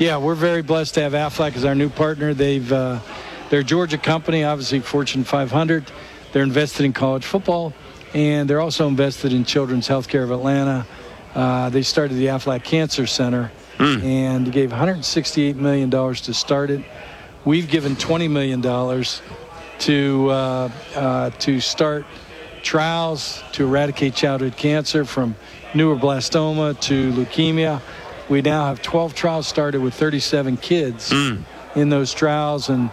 Yeah, we're very blessed to have Aflac as our new partner. They've uh, they're a Georgia company, obviously Fortune 500. They're invested in college football, and they're also invested in Children's Healthcare of Atlanta. Uh, they started the Aflac Cancer Center and gave 168 million dollars to start it. We've given 20 million dollars to uh, uh, to start trials to eradicate childhood cancer from neuroblastoma to leukemia. We now have 12 trials started with 37 kids in those trials, and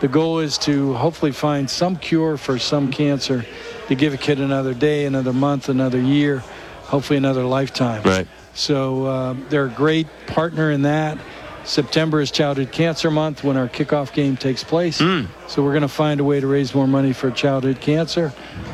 the goal is to hopefully find some cure for some cancer to give a kid another day, another month, another year, hopefully another lifetime. Right. So uh, they're a great partner in that. September is Childhood Cancer Month when our kickoff game takes place. Hmm. So we're going to find a way to raise more money for childhood cancer,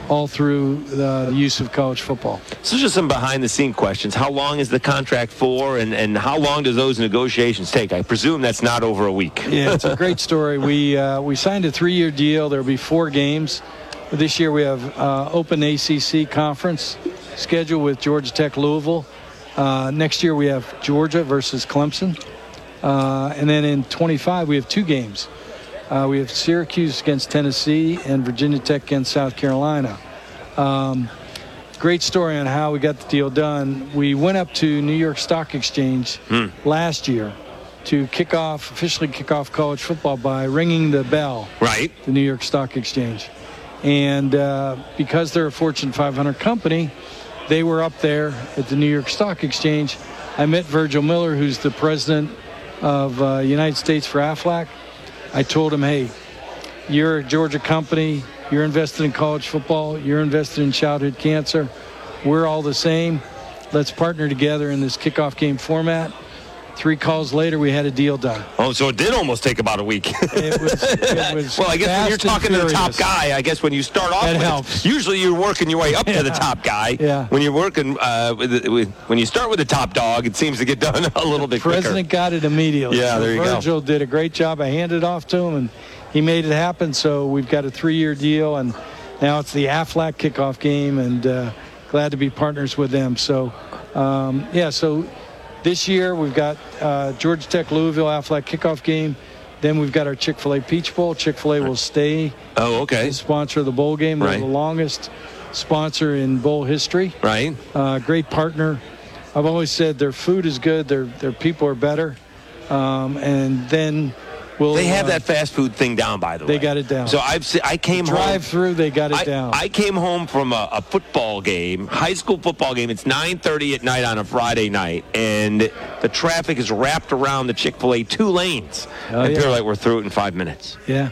all through the use of college football. So just some behind the scene questions. How long is the contract for and, and how long does those negotiations take? I presume that's not over a week. Yeah, it's a great story. We uh, we signed a three-year deal. There will be four games. This year we have uh, open ACC conference scheduled with Georgia Tech, Louisville. Uh, next year we have Georgia versus Clemson, uh, and then in 25 we have two games. Uh, we have Syracuse against Tennessee and Virginia Tech against South Carolina. Um, great story on how we got the deal done. We went up to New York Stock Exchange last year to kick off, officially kick off college football by ringing the bell, Right. the New York Stock Exchange. And uh, because they're a Fortune 500 company, they were up there at the New York Stock Exchange. I met Virgil Miller, who's the president of uh, United States for Aflac. I told him, hey, you're a Georgia company. You're invested in college football. You're invested in childhood cancer. We're all the same. Let's partner together in this kickoff game format. Three calls later, we had a deal done. Oh, so it did almost take about a week. It was, it was well, I guess when you're talking to the top guy, I guess when you start off That with helps. usually you're working your way up to the top guy. Yeah. When you're working uh, with, with when you start with the top dog, it seems to get done a little bit quicker. President got it immediately. Yeah, So there you go. Virgil did a great job. I handed it off to him, and he made it happen. So we've got a three-year deal, and now it's the Aflac kickoff game, and uh, glad to be partners with them. So, um, yeah, so this year we've got uh, Georgia Tech Louisville Aflac kickoff game. Then we've got our Chick-fil-A Peach Bowl. Chick-fil-A will stay Oh, okay. the sponsor of the bowl game. They're Right. the longest sponsor in bowl history. Right. Uh, great partner. I've always said their food is good, their their people are better, um, and then we'll They have uh, that fast food thing down, by the way. They got it down. So I've se- I came home. drive through. They got it I, down. I came home from a, a football game, high school football game. It's 9:30 at night on a Friday night, and the traffic is wrapped around the Chick Fil A two lanes. Oh, and yeah. they're like, "We're through it in five minutes." yeah,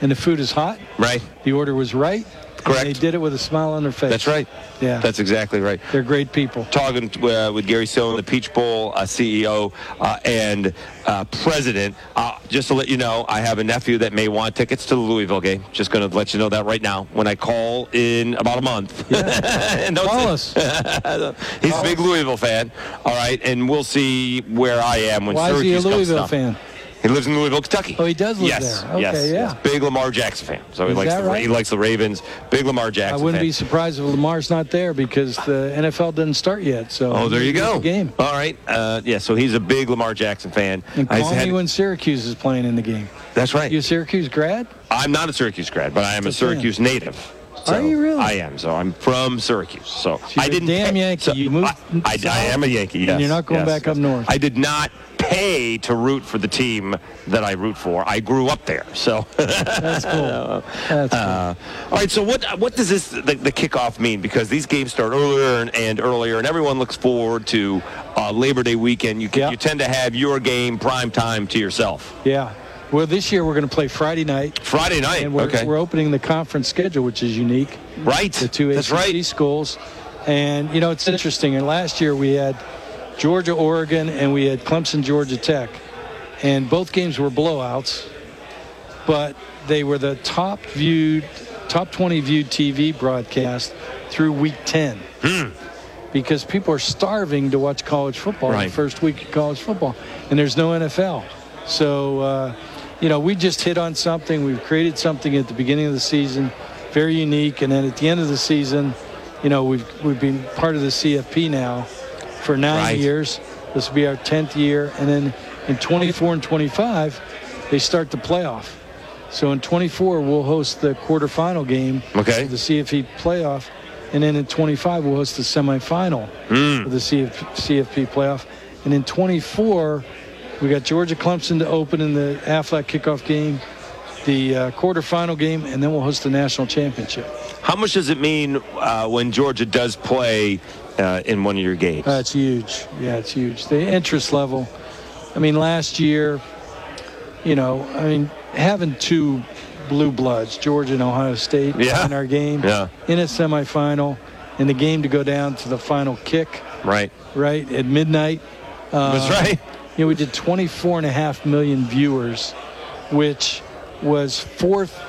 and the food is hot. Right. The order was right. And Correct. they did it with a smile on their face. That's right. Yeah. That's exactly right. They're great people. Talking uh, with Gary Stoken, the Peach Bowl uh, CEO uh, and uh, president. Uh, just to let you know, I have a nephew that may want tickets to the Louisville game. Just going to let you know that right now. When I call in about a month, and those- Call us. He's a big Louisville fan. All right, and we'll see where I am when Why is he a Syracuse Louisville fan? He lives in Louisville, Kentucky. Oh, he does live yes, there. Okay, yes, yeah. yes. Big Lamar Jackson fan. So he Is likes that the right? he likes the Ravens. Big Lamar Jackson. I wouldn't fan. be surprised if Lamar's not there because the NFL didn't start yet. So Oh, there you go. the game. All right. Uh, yeah, so he's a big Lamar Jackson fan. And call had- me when Syracuse is playing in the game. that's right. You a Syracuse grad? I'm not a Syracuse grad, but I am a That's a fan. Syracuse native. So Are you really? I am. So I'm from Syracuse. So, you're I a didn't. damn pay- Yankee. so You moved I, I, I am a Yankee. Yes. and you're not going yes, back yes. up north. I did not pay to root for the team that I root for. I grew up there. So. That's cool. That's cool. Uh, all right. So what what does this the, the kickoff mean? Because these games start earlier and, and earlier, and everyone looks forward to uh, Labor Day weekend. You can, Yeah. you tend to have your game prime time to yourself. yeah. Well, this year we're going to play Friday night, Friday night. and we're, okay. we're opening the conference schedule, which is unique. right. The two ACC right. schools, and you know it's interesting. And last year we had Georgia, Oregon, and we had Clemson, Georgia Tech, and both games were blowouts, but they were the top viewed, top 20 viewed TV broadcast through week 10. Because people are starving to watch college football Right. the first week of college football, and there's no NFL. So, uh, you know, we just hit on something. We've created something at the beginning of the season, very unique, and then at the end of the season, you know, we've we've been part of the CFP now for nine Right. years. This will be our tenth year, and then In 24 and 25, they start the playoff. So in 24, we'll host the quarterfinal game Okay. of the CFP playoff, and then in 25, we'll host the semifinal Hmm. of the CF, CFP playoff. And in 24, we got Georgia Clemson to open in the Aflac kickoff game, the uh, quarterfinal game, and then we'll host the national championship. How much does it mean uh, when Georgia does play uh, in one of your games? That's huge. Yeah, it's huge. The interest level. I mean, last year, you know, I mean, having two blue bloods, Georgia and Ohio State, Yeah. in our game, Yeah. in a semifinal, in the game to go down to the final kick, right. right at midnight. That's right. You know, we did 24 and a half million viewers, which was fourth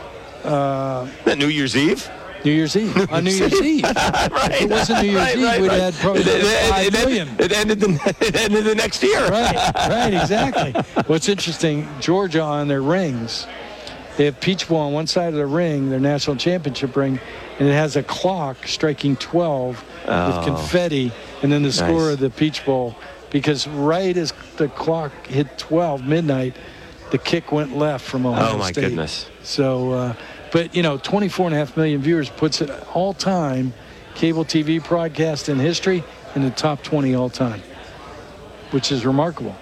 uh, That New Year's Eve. New Year's Eve on uh, New Year's Eve. right. If it wasn't New Year's Right, Eve, right, we'd right. had probably it, it, five it, million. ended, it ended the it ended the next year. right, right, exactly. What's interesting, Georgia on their rings, they have Peach Bowl on one side of the ring, their national championship ring, and it has a clock striking 12 with oh. confetti, and then the score Oh. Of the Peach Bowl. Because right as the clock hit 12 midnight, the kick went left from Ohio State. Oh, my State. goodness. So, uh, but you know, 24 and a half million viewers puts it all time cable TV broadcast in history in the top 20 all time, which is remarkable.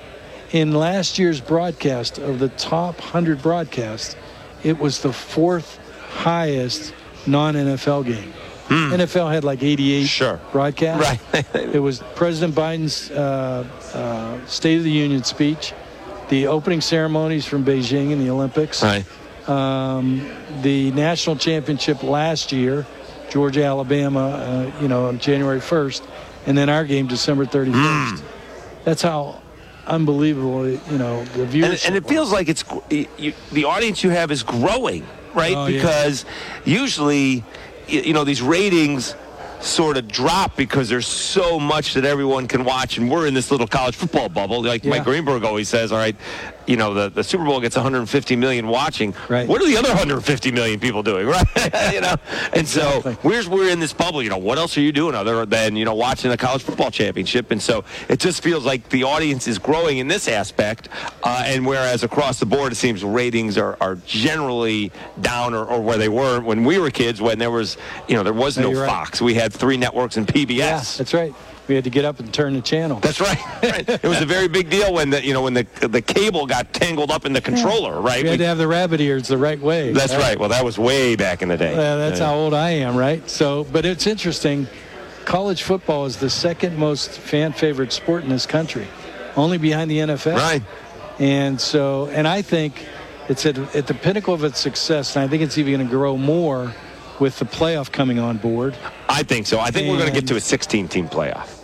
In last year's broadcast of the top 100 broadcasts, it was the fourth highest non-NFL game. NFL had like 88 Hmm. Sure. broadcasts. Right. it was President Biden's uh, uh, State of the Union speech, the opening ceremonies from Beijing in the Olympics, Right. um, the national championship last year, Georgia, Alabama, uh, you know, on January 1st, and then our game December 31st. Hmm. That's how unbelievable, you know, the viewers. and it feels like it's you, the audience you have is growing, right? Oh, yeah. because usually, y- you know, these ratings sort of drop because there's so much that everyone can watch, and we're in this little college football bubble. Like Mike Greenberg always says, all right, you know, the, the Super Bowl gets 150 million watching. Right. What are the other 150 million people doing, right? you know, and Exactly. so we're we're in this bubble. You know, what else are you doing other than you know watching the college football championship? And so it just feels like the audience is growing in this aspect. Uh, and whereas across the board, it seems ratings are, are generally down or, or where they were when we were kids, when there was you know there was No, no you're right. Fox, we had three networks and PBS. yeah, that's right. We had to get up and turn the channel. That's right. right. It was a very big deal when the you know when the the cable got tangled up in the controller, right? we had We- to have the rabbit ears the right way. that's right. Well, that was way back in the day. Uh, that's Yeah. how old I am, right? So, but it's interesting. College football is the second most fan favorite sport in this country, only behind the NFL. Right. And so, and I think it's at, at the pinnacle of its success, and I think it's even going to grow more with the playoff coming on board. I think so. I think we're going to get to a 16 team playoff.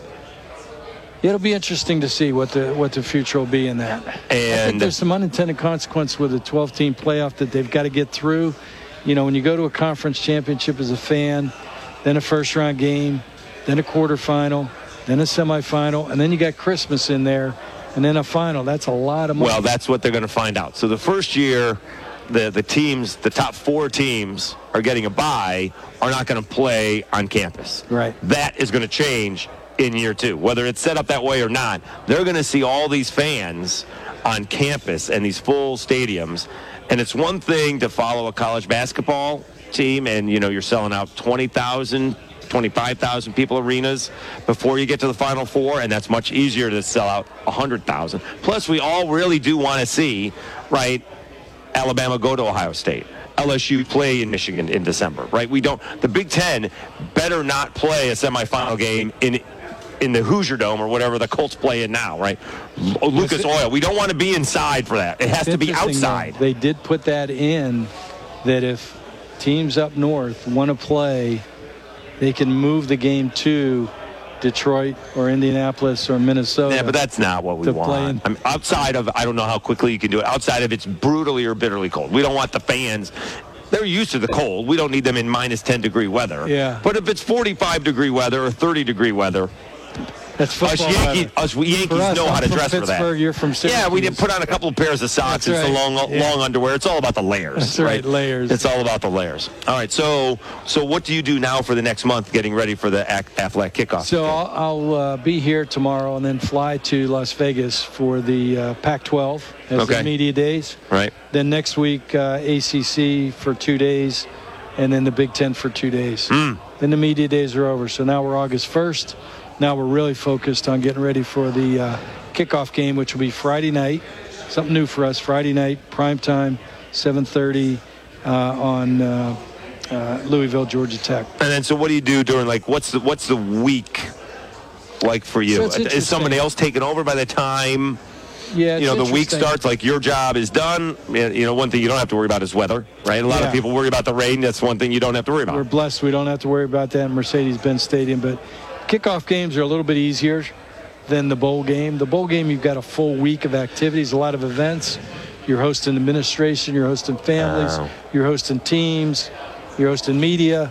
It'll be interesting to see what the what the future will be in that. I think And there's some unintended consequence with a 12 team playoff that they've got to get through. You know, when you go to a conference championship as a fan, then a first round game, then a quarterfinal, then a semifinal, and then you got Christmas in there, and then a final. That's a lot of money. well, that's what they're going to find out. So the first year, the the teams, the top four teams are getting a bye, are not going to play on campus. Right. That is going to change in year two, whether it's set up that way or not. They're going to see all these fans on campus and these full stadiums. And it's one thing to follow a college basketball team and, you know, you're selling out 20,000, 25,000 people arenas before you get to the Final Four, and that's much easier to sell out 100,000. Plus, we all really do want to see, right, Alabama go to Ohio State. LSU play in Michigan in December, right? We don't. The Big Ten better not play a semifinal game in in the Hoosier Dome or whatever the Colts play in now, right? Lucas Oil. We don't want to be inside for that. It has to be outside. They did put that in that if teams up north want to play, they can move the game to Detroit or Indianapolis or Minnesota. Yeah, but that's not what we to play in- want. I mean, outside of, I don't know how quickly you can do it. Outside of it's brutally or bitterly cold. We don't want the fans. They're used to the cold. We don't need them in minus 10 degree weather. Yeah. But if it's 45 degree weather or 30 degree weather, That's football Us, Yankee, weather. us Yankees us, know I'm how to dress for that. you're from Yeah, we did put on a couple of pairs of socks That's and some long, Yeah. long underwear. It's all about the layers. That's right, layers. It's all about the layers. All right. So, so what do you do now for the next month, getting ready for the Aflac kickoff? So I'll, I'll uh, be here tomorrow and then fly to Las Vegas for the uh, Pac-12 as Okay. the media days. right. Then next week, uh, ACC for two days, and then the Big Ten for two days. Hmm. Then the media days are over. So now we're August 1st. Now we're really focused on getting ready for the uh, kickoff game, which will be Friday night. Something new for us. Friday night, prime time, 7:30 uh, on uh, uh, Louisville, Georgia Tech. And then, so what do you do during like what's the what's the week like for you? So Is somebody else taking over by the time Yeah, you know the week starts? Like your job is done. You know, one thing you don't have to worry about is weather, right? A lot Yeah. of people worry about the rain. That's one thing you don't have to worry about We're blessed. We don't have to worry about that in Mercedes-Benz Stadium. But kickoff games are a little bit easier than the bowl game. The bowl game, you've got a full week of activities, a lot of events. You're hosting administration. You're hosting families. Oh. You're hosting teams. You're hosting media.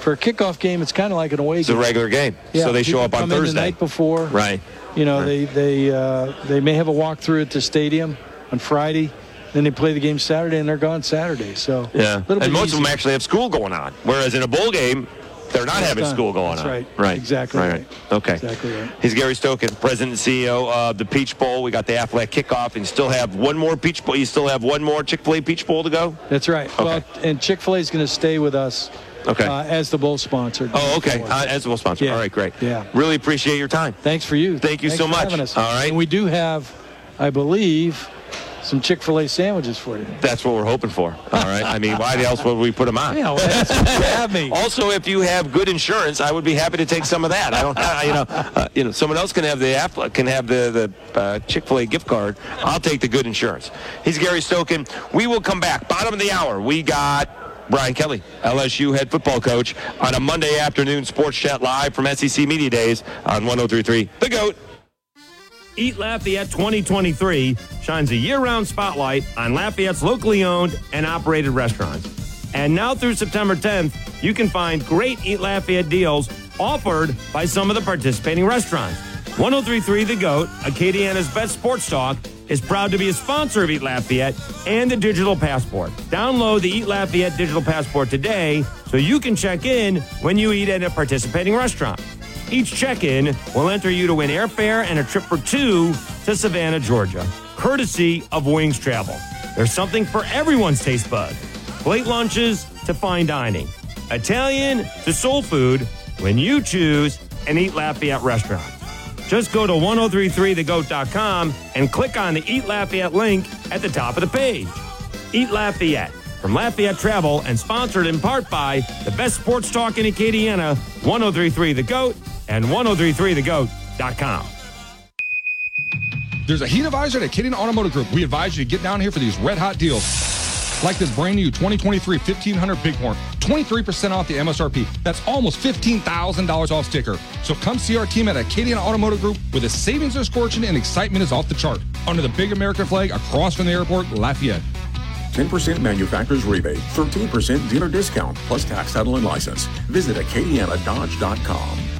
For a kickoff game, it's kind of like an away It's a regular game, Yeah, so they show up on come in Thursday. the night before. Right. You know, they they uh, they may have a walkthrough at the stadium on Friday. Then they play the game Saturday, and they're gone Saturday. So Yeah. a little bit And most of them actually have school going on, whereas in a bowl game, they're not having done. school going That's on. right. Right. Exactly right. right. Okay. Exactly right. He's Gary Stoken, President and CEO of the Peach Bowl. We got the Aflac kickoff, and you still have one more Peach Bowl. You still have one more Chick Fil A Peach Bowl to go. That's right. Okay. Well, and Chick Fil A is going to stay with us Okay. uh, as the bowl sponsor. Oh, okay. Uh, as a sponsor. Yeah. All right, great. Yeah. Really appreciate your time. Thanks for you. Thank you Thanks so much. All right. And we do have, I believe, some Chick Fil A sandwiches for you. That's what we're hoping for. All right. I mean, why else would we put them on? Yeah, well, that's what you have me. Also, if you have good insurance, I would be happy to take some of that. I don't, uh, you know, uh, you know, someone else can have the can have the the uh, Chick Fil A gift card. I'll take the good insurance. He's Gary Stoken. We will come back. Bottom of the hour. We got. Brian Kelly, LSU head football coach, on a Monday afternoon sports chat live from SEC Media Days on 1033 The GOAT. Eat Lafayette 2023 shines a year round spotlight on Lafayette's locally owned and operated restaurants. And now through September 10th, you can find great Eat Lafayette deals offered by some of the participating restaurants. 1033 The GOAT, Acadiana's best sports talk, is proud to be a sponsor of Eat Lafayette and the Digital Passport. Download the Eat Lafayette Digital Passport today so you can check in when you eat at a participating restaurant. Each check in will enter you to win airfare and a trip for two to Savannah, Georgia, courtesy of Wings Travel. There's something for everyone's taste bud. Plate lunches to fine dining, Italian to soul food when you choose an Eat Lafayette restaurant. Just go to 1033thegoat.com and click on the Eat Lafayette link at the top of the page. Eat Lafayette from Lafayette Travel and sponsored in part by the best sports talk in Acadiana, 1033 The Goat and 1033thegoat.com. There's a heat advisor at Acadian Automotive Group. We advise you to get down here for these red hot deals. Like this brand new 2023 1500 Bighorn, 23% off the MSRP. That's almost $15,000 off sticker. So come see our team at Acadian Automotive Group where the savings are scorching and excitement is off the chart. Under the big American flag across from the airport, Lafayette. 10% manufacturer's rebate, 13% dealer discount, plus tax title and license. Visit AcadianaDodge.com.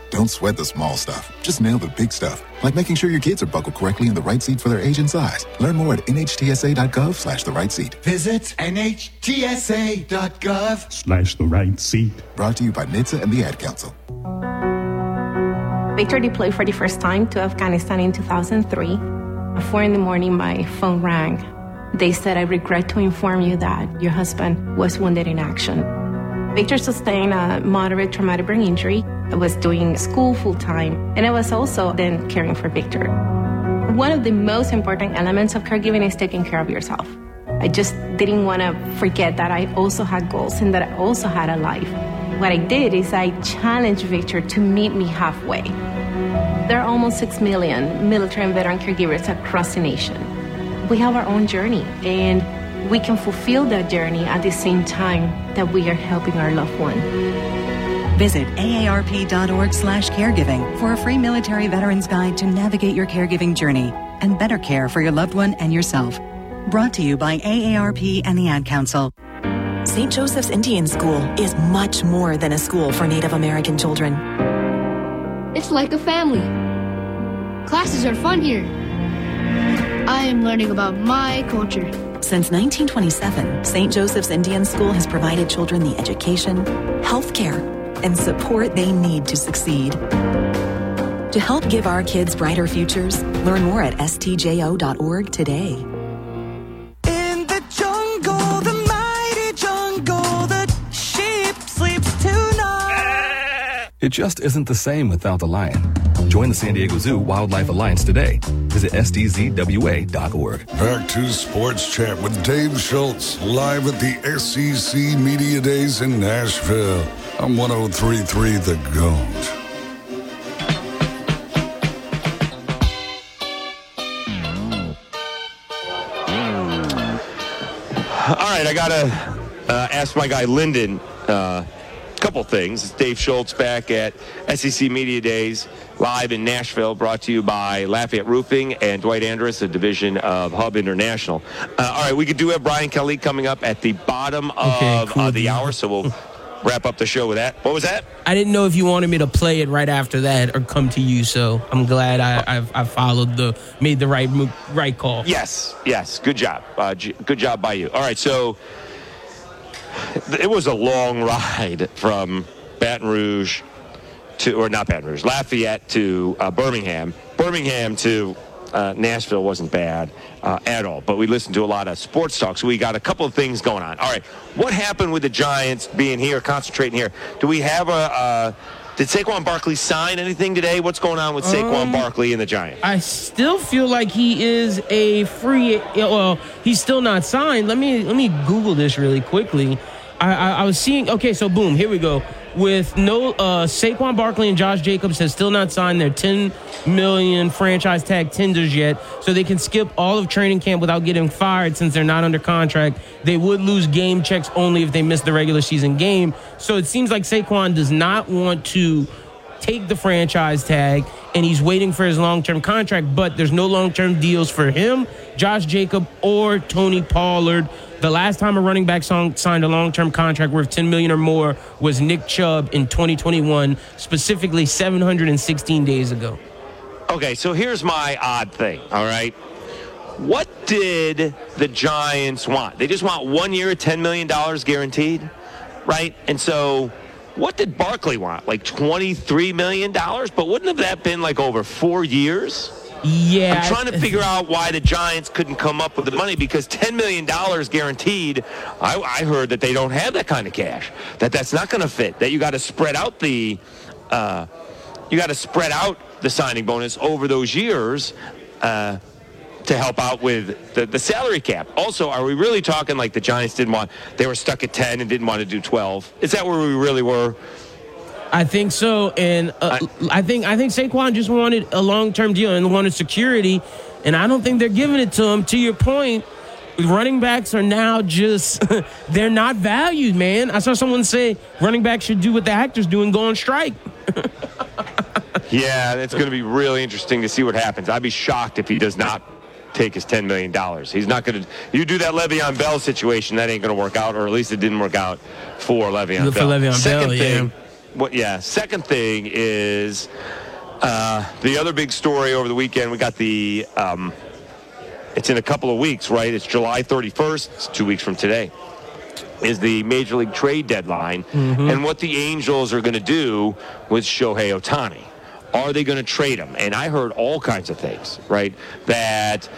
Don't sweat the small stuff. Just nail the big stuff, like making sure your kids are buckled correctly in the right seat for their age and size. Learn more at nhtsa.gov slash the right seat. Visit nhtsa.gov slash the right seat. Brought to you by NHTSA and the Ad Council. Victor deployed for the first time to Afghanistan in 2003. At 4 in the morning, my phone rang. They said, I regret to inform you that your husband was wounded in action. Victor sustained a moderate traumatic brain injury. I was doing school full time, and I was also then caring for Victor. One of the most important elements of caregiving is taking care of yourself. I just didn't want to forget that I also had goals and that I also had a life. What I did is I challenged Victor to meet me halfway. There are almost 6 million military and veteran caregivers across the nation. We have our own journey, and we can fulfill that journey at the same time that we are helping our loved one. Visit aarp.org slash caregiving for a free military veterans guide to navigate your caregiving journey and better care for your loved one and yourself. Brought to you by AARP and the Ad Council. St. Joseph's Indian School is much more than a school for Native American children. It's like a family. Classes are fun here. I am learning about my culture. Since 1927, St. Joseph's Indian School has provided children the education, health care, and support they need to succeed. To help give our kids brighter futures, learn more at stjo.org today. In the jungle, the mighty jungle, the sheep sleeps tonight. It just isn't the same without the lion. Join the San Diego Zoo Wildlife Alliance today. Visit sdzwa.org. Back to Sports Chat with Dave Schultz, live at the SEC Media Days in Nashville. I'm 1033 The Goat. All right, I gotta uh, ask my guy Lyndon a uh, couple things. It's Dave Schultz back at SEC Media Days live in Nashville, brought to you by Lafayette Roofing and Dwight Andrus, a division of Hub International. Uh, all right, we could do have Brian Kelly coming up at the bottom Okay, of cool, uh, the hour, so we'll wrap up the show with that. What was that? I didn't know if you wanted me to play it right after that or come to you, so I'm glad I, I've, I followed the made the right move, right call. Yes, yes. Good job. Uh, j- good job by you. All right, so it was a long ride from Baton Rouge to, or not Baton Rouge, Lafayette to uh, Birmingham. Birmingham to uh, Nashville wasn't bad uh, at all, but we listened to a lot of sports talk, so we got a couple of things going on. All right, what happened with the Giants being here, concentrating here? Do we have a? Uh, did Saquon Barkley sign anything today? What's going on with Saquon Um, Barkley and the Giants? I still feel like he is a free. Well, he's still not signed. Let me let me Google this really quickly. I, I, I was seeing. Okay, so boom, here we go. With no uh, Saquon Barkley and Josh Jacobs has still not signed their 10 million franchise tag tenders yet, so they can skip all of training camp without getting fired since they're not under contract. They would lose game checks only if they miss the regular season game. So it seems like Saquon does not want to take the franchise tag and he's waiting for his long-term contract but there's no long-term deals for him josh jacob or tony pollard the last time a running back signed a long-term contract worth 10 million or more was nick chubb in 2021 specifically 716 days ago Okay, so here's my odd thing, all right? What did the Giants want? They just want one year, $10 million guaranteed, right? And so what did Barkley want? Like $23 million? But wouldn't have that been like over four years? Yeah I'm trying to figure out why the Giants couldn't come up with the money because $10 million guaranteed, I, I heard that they don't have that kind of cash, that that's not going to fit, that you got to spread out the, uh, you got to spread out the signing bonus over those years uh, to help out with the, the salary cap. Also, are we really talking like the Giants didn't want, they were stuck at 10 and didn't want to do 12? Is that where we really were? I think so, and uh, I, think I think Saquon just wanted a long term deal and wanted security, and I don't think they're giving it to him. To your point, running backs are now just they're not valued, man. I saw someone say running backs should do what the actors do and go on strike. Yeah, it's going to be really interesting to see what happens. I'd be shocked if he does not take his $10 million. He's not going to. You do that Le'Veon Bell situation, that ain't going to work out, or at least it didn't work out for Le'Veon For Bell. Le'Veon Second Bell, thing, yeah. What, yeah, second thing is uh, the other big story over the weekend. We got the. Um, it's in a couple of weeks, right? It's July 31st. It's two weeks from today. Is the major league trade deadline, Mm-hmm. and what the Angels are going to do with Shohei Ohtani. Are they going to trade him? And I heard all kinds of things, right? That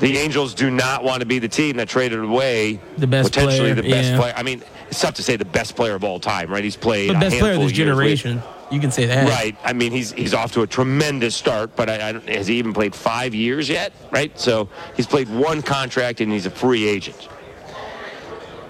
the Angels do not want to be the team that traded away The best potentially player, the best yeah. player. I mean, it's tough to say the best player of all time, right? He's played The best player of this generation. You can say that. Right. I mean, he's he's off to a tremendous start, but I, I don't, has he even played five years yet? Right. So he's played one contract and he's a free agent.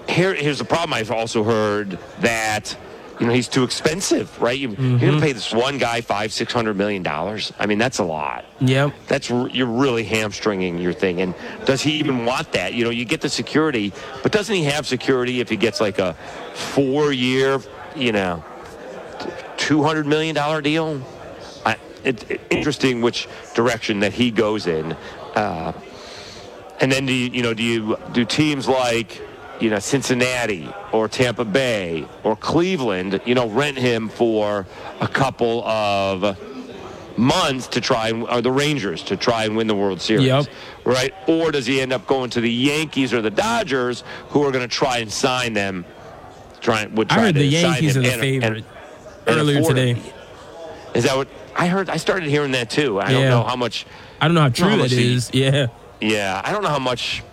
Here, here's the problem. I've also heard that you know he's too expensive. Right. You, You're going to pay this one guy five, six hundred million dollars. I mean, that's a lot. Yep. That's you're really hamstringing your thing. And does he even want that? You know, you get the security, but doesn't he have security if he gets like a four-year, you know, two hundred million dollar deal? I, it, it- interesting which direction that he goes in. Uh, and then do you, you know do you do teams like you know Cincinnati or Tampa Bay or Cleveland you know rent him for a couple of months to try and or the Rangers to try and win the World Series Yep. right or does he end up going to the Yankees or the Dodgers who are going to try and sign them try would I try heard to the sign Yankees are the and- favorite and- and earlier afford him. today. Is that what I heard? I started hearing that too. I don't know how much. I don't know how I true how that much. Yeah. Yeah, I don't know how much.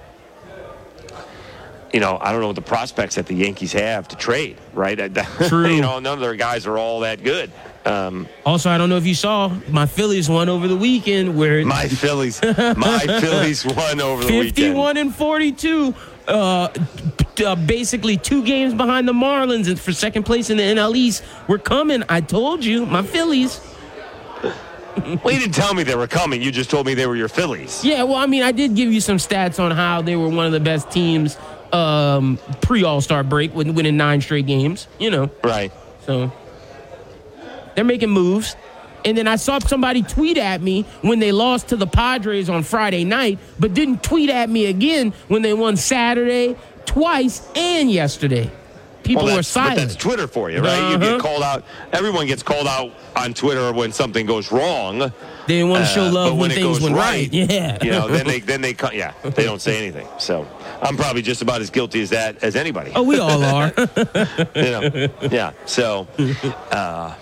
You know, I don't know what the prospects that the Yankees have to trade. Right? True. you know, none of their guys are all that good. Um, Also, I don't know if you saw my Phillies won over the weekend where my Phillies, my Phillies won over the weekend. 51 and 42. Uh, uh, basically two games behind the Marlins and for second place in the NL East. We're coming. I told you, my Phillies. Well, you didn't tell me they were coming. You just told me they were your Phillies. Yeah, well, I mean, I did give you some stats on how they were one of the best teams um, pre All Star break, win- winning nine straight games. You know, Right. so they're making moves. And then I saw somebody tweet at me when they lost to the Padres on Friday night, but didn't tweet at me again when they won Saturday twice and yesterday. People well, were silent. that's Twitter for you, right? You Uh-huh. get called out. Everyone gets called out on Twitter when something goes wrong. They didn't want to show Uh, love but when, it things went right. Yeah. you know, then they then they cut. Yeah, they don't say anything. So I'm probably just about as guilty as that as anybody. oh, we all are. you know, yeah. So, uh,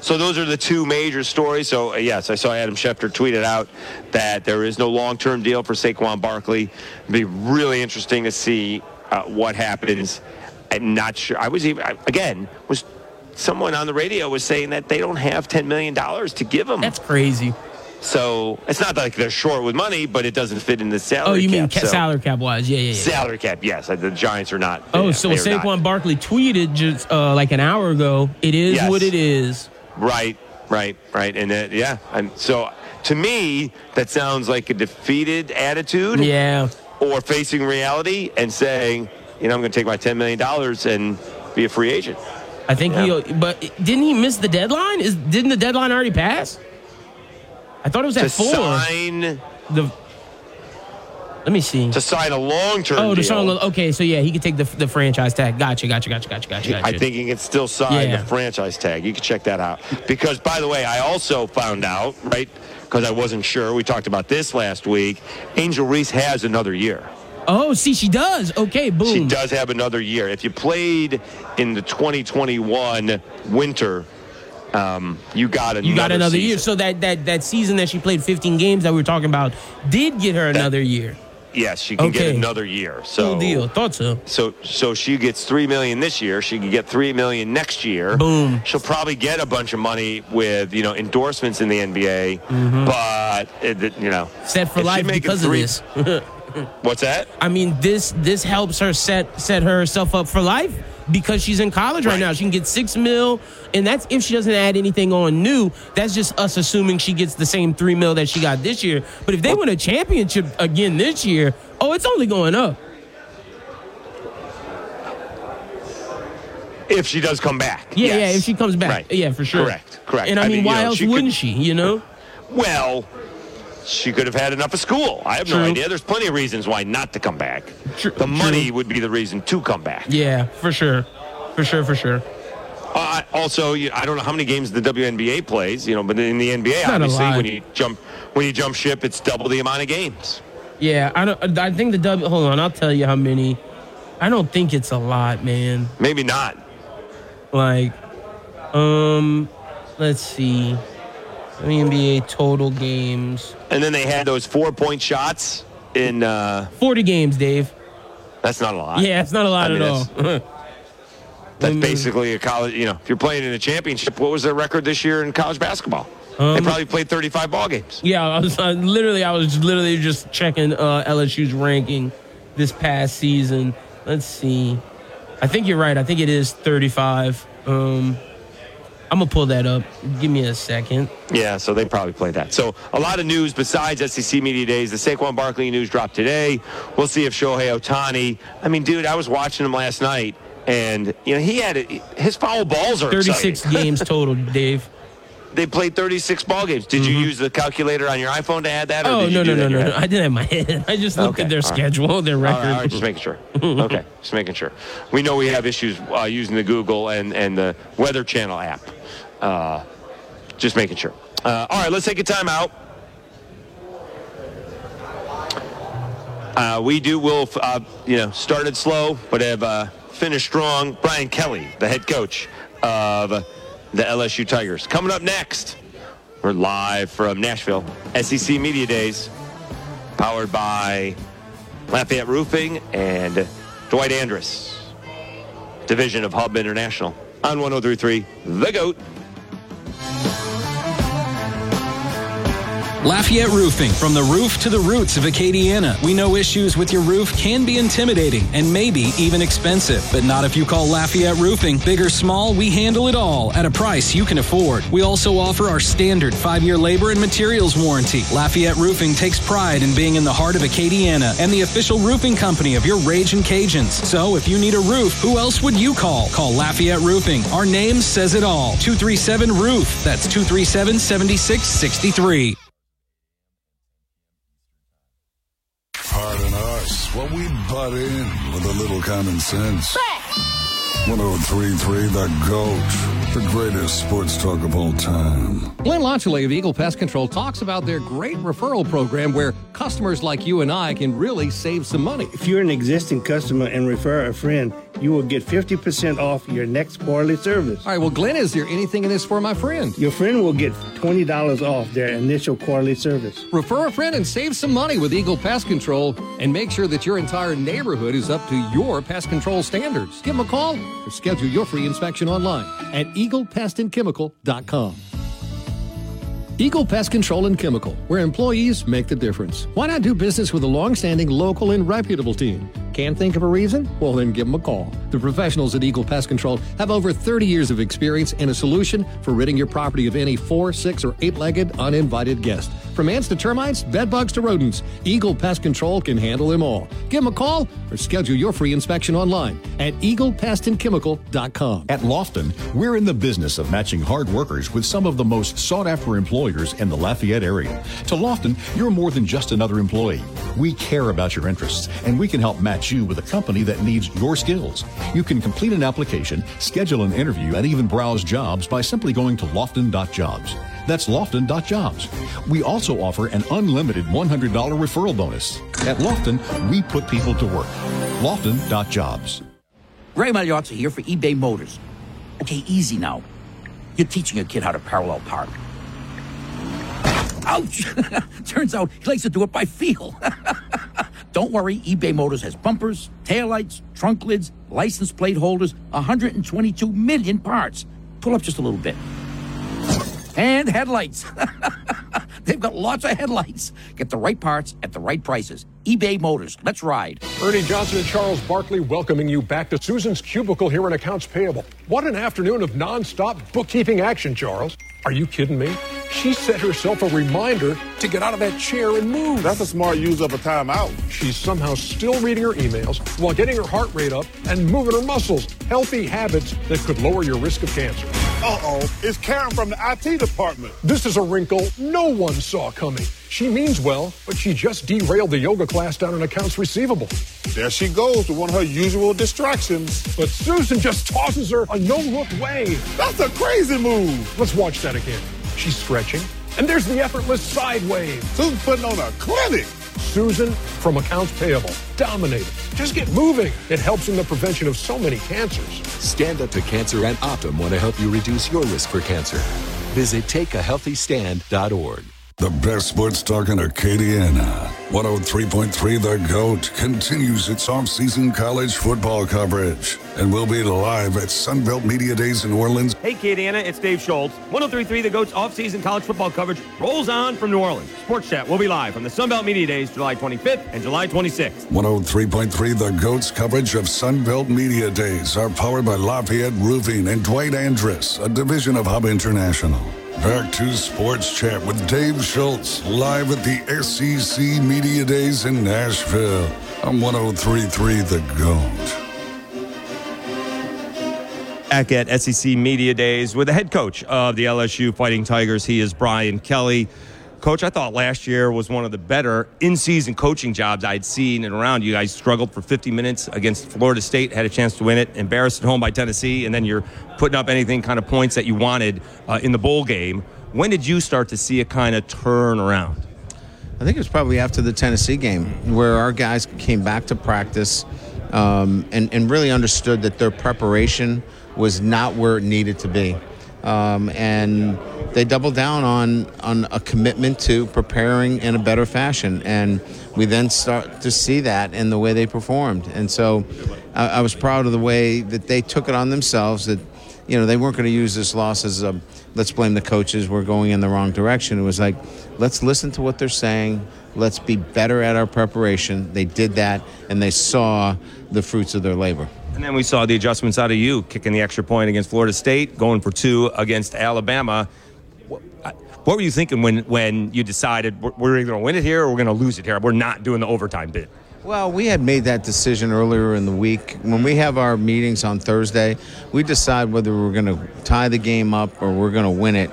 so those are the two major stories. So uh, yes, I saw Adam Schefter tweeted out that there is no long-term deal for Saquon Barkley. It'd be really interesting to see uh, what happens. I'm not sure. I was even I, again was someone on the radio was saying that they don't have ten million dollars to give them. That's crazy. So it's not like they're short with money, but it doesn't fit in the salary. Oh, you mean cap, ca- so- salary cap wise? Yeah, yeah, yeah. Salary cap, yes. The Giants are not. Oh, yeah, so are not. Saquon Barkley tweeted just uh, like an hour ago. It is Yes. what it is. Right, right, right. And that, yeah, and so to me, that sounds like a defeated attitude. Yeah. Or facing reality and saying, you know, I'm going to take my $10 million and be a free agent. I think he, but didn't he miss the deadline? Is didn't the deadline already pass? I thought it was To at four. sign, the. Let me see. to sign a long-term Oh, the deal. song. Okay, so yeah, he could take the the franchise tag. Gotcha, gotcha, gotcha, gotcha, gotcha. gotcha. I think he can still sign Yeah. the franchise tag. You can check that out. Because, by the way, I also found out, right, because I wasn't sure. We talked about this last week. Angel Reese has another year. Oh, see, she does. Okay, boom. She does have another year. If you played in the 2021 winter, um, you got another You got another year. So that that that season that she played 15 games that we were talking about did get her another year. Yes, she can get another year. So Cool deal. Thought so. So so she gets three million this year. She can get three million next year. Boom. She'll probably get a bunch of money with you know endorsements in the NBA, but it, you know Set for life because three- of this. What's that? I mean, this this helps her set set herself up for life because she's in college right, now. She can get six mil, and that's if she doesn't add anything on new. That's just us assuming she gets the same three mil that she got this year. But if they win a championship again this year, oh, it's only going up. If she does come back, Yeah, yes. yeah. If she comes back, Right. yeah, for sure. Correct, correct. And I, I mean, mean, why know, else wouldn't she? You know? Well, she could have had enough of school. I have True. no idea. There's plenty of reasons why not to come back. the money would be the reason to come back. Yeah, for sure, for sure, for sure. Uh, also, I don't know how many games the WNBA plays, you know, but in the NBA, a obviously, when you jump when you jump ship, it's double the amount of games. Yeah, I don't. I think the W. Hold on, I'll tell you how many. I don't think it's a lot, man. Maybe not. Like, um, let's see. NBA total games. And then they had those four point shots in. Uh, 40 games, Dave. that's not a lot. Yeah, it's not a lot I mean, at all. that's- That's Mm. basically a college. You know, if you're playing in a championship, what was their record this year in college basketball? they Um, probably played 35 ball games. Yeah, I was uh, literally, I was literally just checking uh, LSU's ranking this past season. Let's see. I think you're right. I think it is 35. Um, I'm gonna pull that up. Give me a second. Yeah, so they probably play that. So a lot of news besides SEC Media Days. The Saquon Barkley news dropped today. We'll see if Shohei Ohtani. I mean, dude, I was watching him last night, and you know he had his foul balls are 36 exciting. games total, Dave. They played 36 ball games. Did you use the calculator on your iPhone to add that? Or Mm-hmm. Oh did no no no no! no. I did it in my head. I just looked Okay, at their all right. schedule, their record. all right, just making sure. okay, just making sure. We know we have issues uh, using the Google and, and the Weather Channel app. Uh, just making sure. Uh, all right, let's take a time out. Uh, we do. We'll uh, you know started slow, but have uh, finished strong. Brian Kelly, the head coach of the LSU Tigers, coming up next. We're live from Nashville, SEC Media Days, powered by Lafayette Roofing and Dwight Andrus, division of Hub International, on 1033 The Goat. Lafayette Roofing, from the roof to the roots of Acadiana. We know issues with your roof can be intimidating and maybe even expensive, but not if you call Lafayette Roofing. Big or small, we handle it all at a price you can afford. We also offer our standard five year labor and materials warranty. Lafayette Roofing takes pride in being in the heart of Acadiana and the official roofing company of your Raging Cajuns. So if you need a roof, who else would you call? Call Lafayette Roofing. Our name says it all 237 Roof. That's 237 7663. While we butt in with a little common sense. 1033 The GOAT, the greatest sports talk of all time. Glenn Launchuley of Eagle Pest Control talks about their great referral program where customers like you and I can really save some money. If you're an existing customer and refer a friend, you will get 50% off your next quarterly service. All right, well, Glenn, is there anything in this for my friend? Your friend will get $20 off their initial quarterly service. Refer a friend and save some money with Eagle Pest Control and make sure that your entire neighborhood is up to your pest control standards. Give them a call or schedule your free inspection online at eaglepestandchemical.com. Eagle Pest Control and Chemical, where employees make the difference. Why not do business with a long-standing local and reputable team? Can't think of a reason? Well, then give them a call. The professionals at Eagle Pest Control have over 30 years of experience and a solution for ridding your property of any four, six, or eight-legged uninvited guest. From ants to termites, bed bugs to rodents, Eagle Pest Control can handle them all. Give them a call or schedule your free inspection online at eaglepestandchemical.com. At Lofton, we're in the business of matching hard workers with some of the most sought after employers in the Lafayette area. To Lofton, you're more than just another employee. We care about your interests, and we can help match you with a company that needs your skills. You can complete an application, schedule an interview, and even browse jobs by simply going to lofton.jobs. That's lofton.jobs. We also offer an unlimited $100 referral bonus. At Lofton, we put people to work. Lofton.jobs. Ray Magliozzi here for eBay Motors. Okay, easy now. You're teaching a kid how to parallel park. Ouch! Turns out he likes to do it by feel. Don't worry, eBay Motors has bumpers, taillights, trunk lids, license plate holders, 122 million parts. Pull up just a little bit. And headlights. They've got lots of headlights. Get the right parts at the right prices. eBay Motors. Let's ride. Ernie Johnson and Charles Barkley welcoming you back to Susan's Cubicle here in Accounts Payable. What an afternoon of nonstop bookkeeping action, Charles. Are you kidding me? She set herself a reminder to get out of that chair and move. That's a smart use of a timeout. She's somehow still reading her emails while getting her heart rate up and moving her muscles. Healthy habits that could lower your risk of cancer. Uh oh, it's Karen from the IT department. This is a wrinkle no one saw coming. She means well, but she just derailed the yoga class down in accounts receivable. There she goes with one of her usual distractions. But Susan just tosses her a no look wave. That's a crazy move. Let's watch that again. She's stretching, and there's the effortless side wave. Susan's putting on a clinic. Susan from Accounts Payable. Dominated. Just get moving. It helps in the prevention of so many cancers. Stand Up to Cancer and Optum want to help you reduce your risk for cancer. Visit takeahealthystand.org. The best sports talk in Acadiana. 103.3 The GOAT continues its off-season college football coverage and we'll be live at Sunbelt Media Days in New Orleans. Hey, Acadiana, it's Dave Schultz. 1033 The GOAT's off-season college football coverage rolls on from New Orleans. Sports Chat will be live from the Sunbelt Media Days July 25th and July 26th. 103.3 The GOAT's coverage of Sunbelt Media Days are powered by Lafayette Roofing and Dwight Andrus, a division of Hub International. Back to Sports Chat with Dave Schultz, live at the SEC Media Days in Nashville on 1033 The GOAT. Back at SEC Media Days with the head coach of the LSU Fighting Tigers. He is Brian Kelly. Coach, I thought last year was one of the better in season coaching jobs I'd seen and around. You guys struggled for 50 minutes against Florida State, had a chance to win it, embarrassed at home by Tennessee, and then you're putting up anything kind of points that you wanted uh, in the bowl game. When did you start to see a kind of turn around? I think it was probably after the Tennessee game where our guys came back to practice um, and, and really understood that their preparation was not where it needed to be. Um, and they doubled down on, on a commitment to preparing in a better fashion. And we then start to see that in the way they performed. And so I, I was proud of the way that they took it on themselves that, you know, they weren't going to use this loss as a let's blame the coaches, we're going in the wrong direction. It was like, let's listen to what they're saying, let's be better at our preparation. They did that, and they saw the fruits of their labor. And then we saw the adjustments out of you, kicking the extra point against Florida State, going for two against Alabama. What were you thinking when, when you decided we're either going to win it here or we're going to lose it here? We're not doing the overtime bit. Well, we had made that decision earlier in the week. When we have our meetings on Thursday, we decide whether we're going to tie the game up or we're going to win it.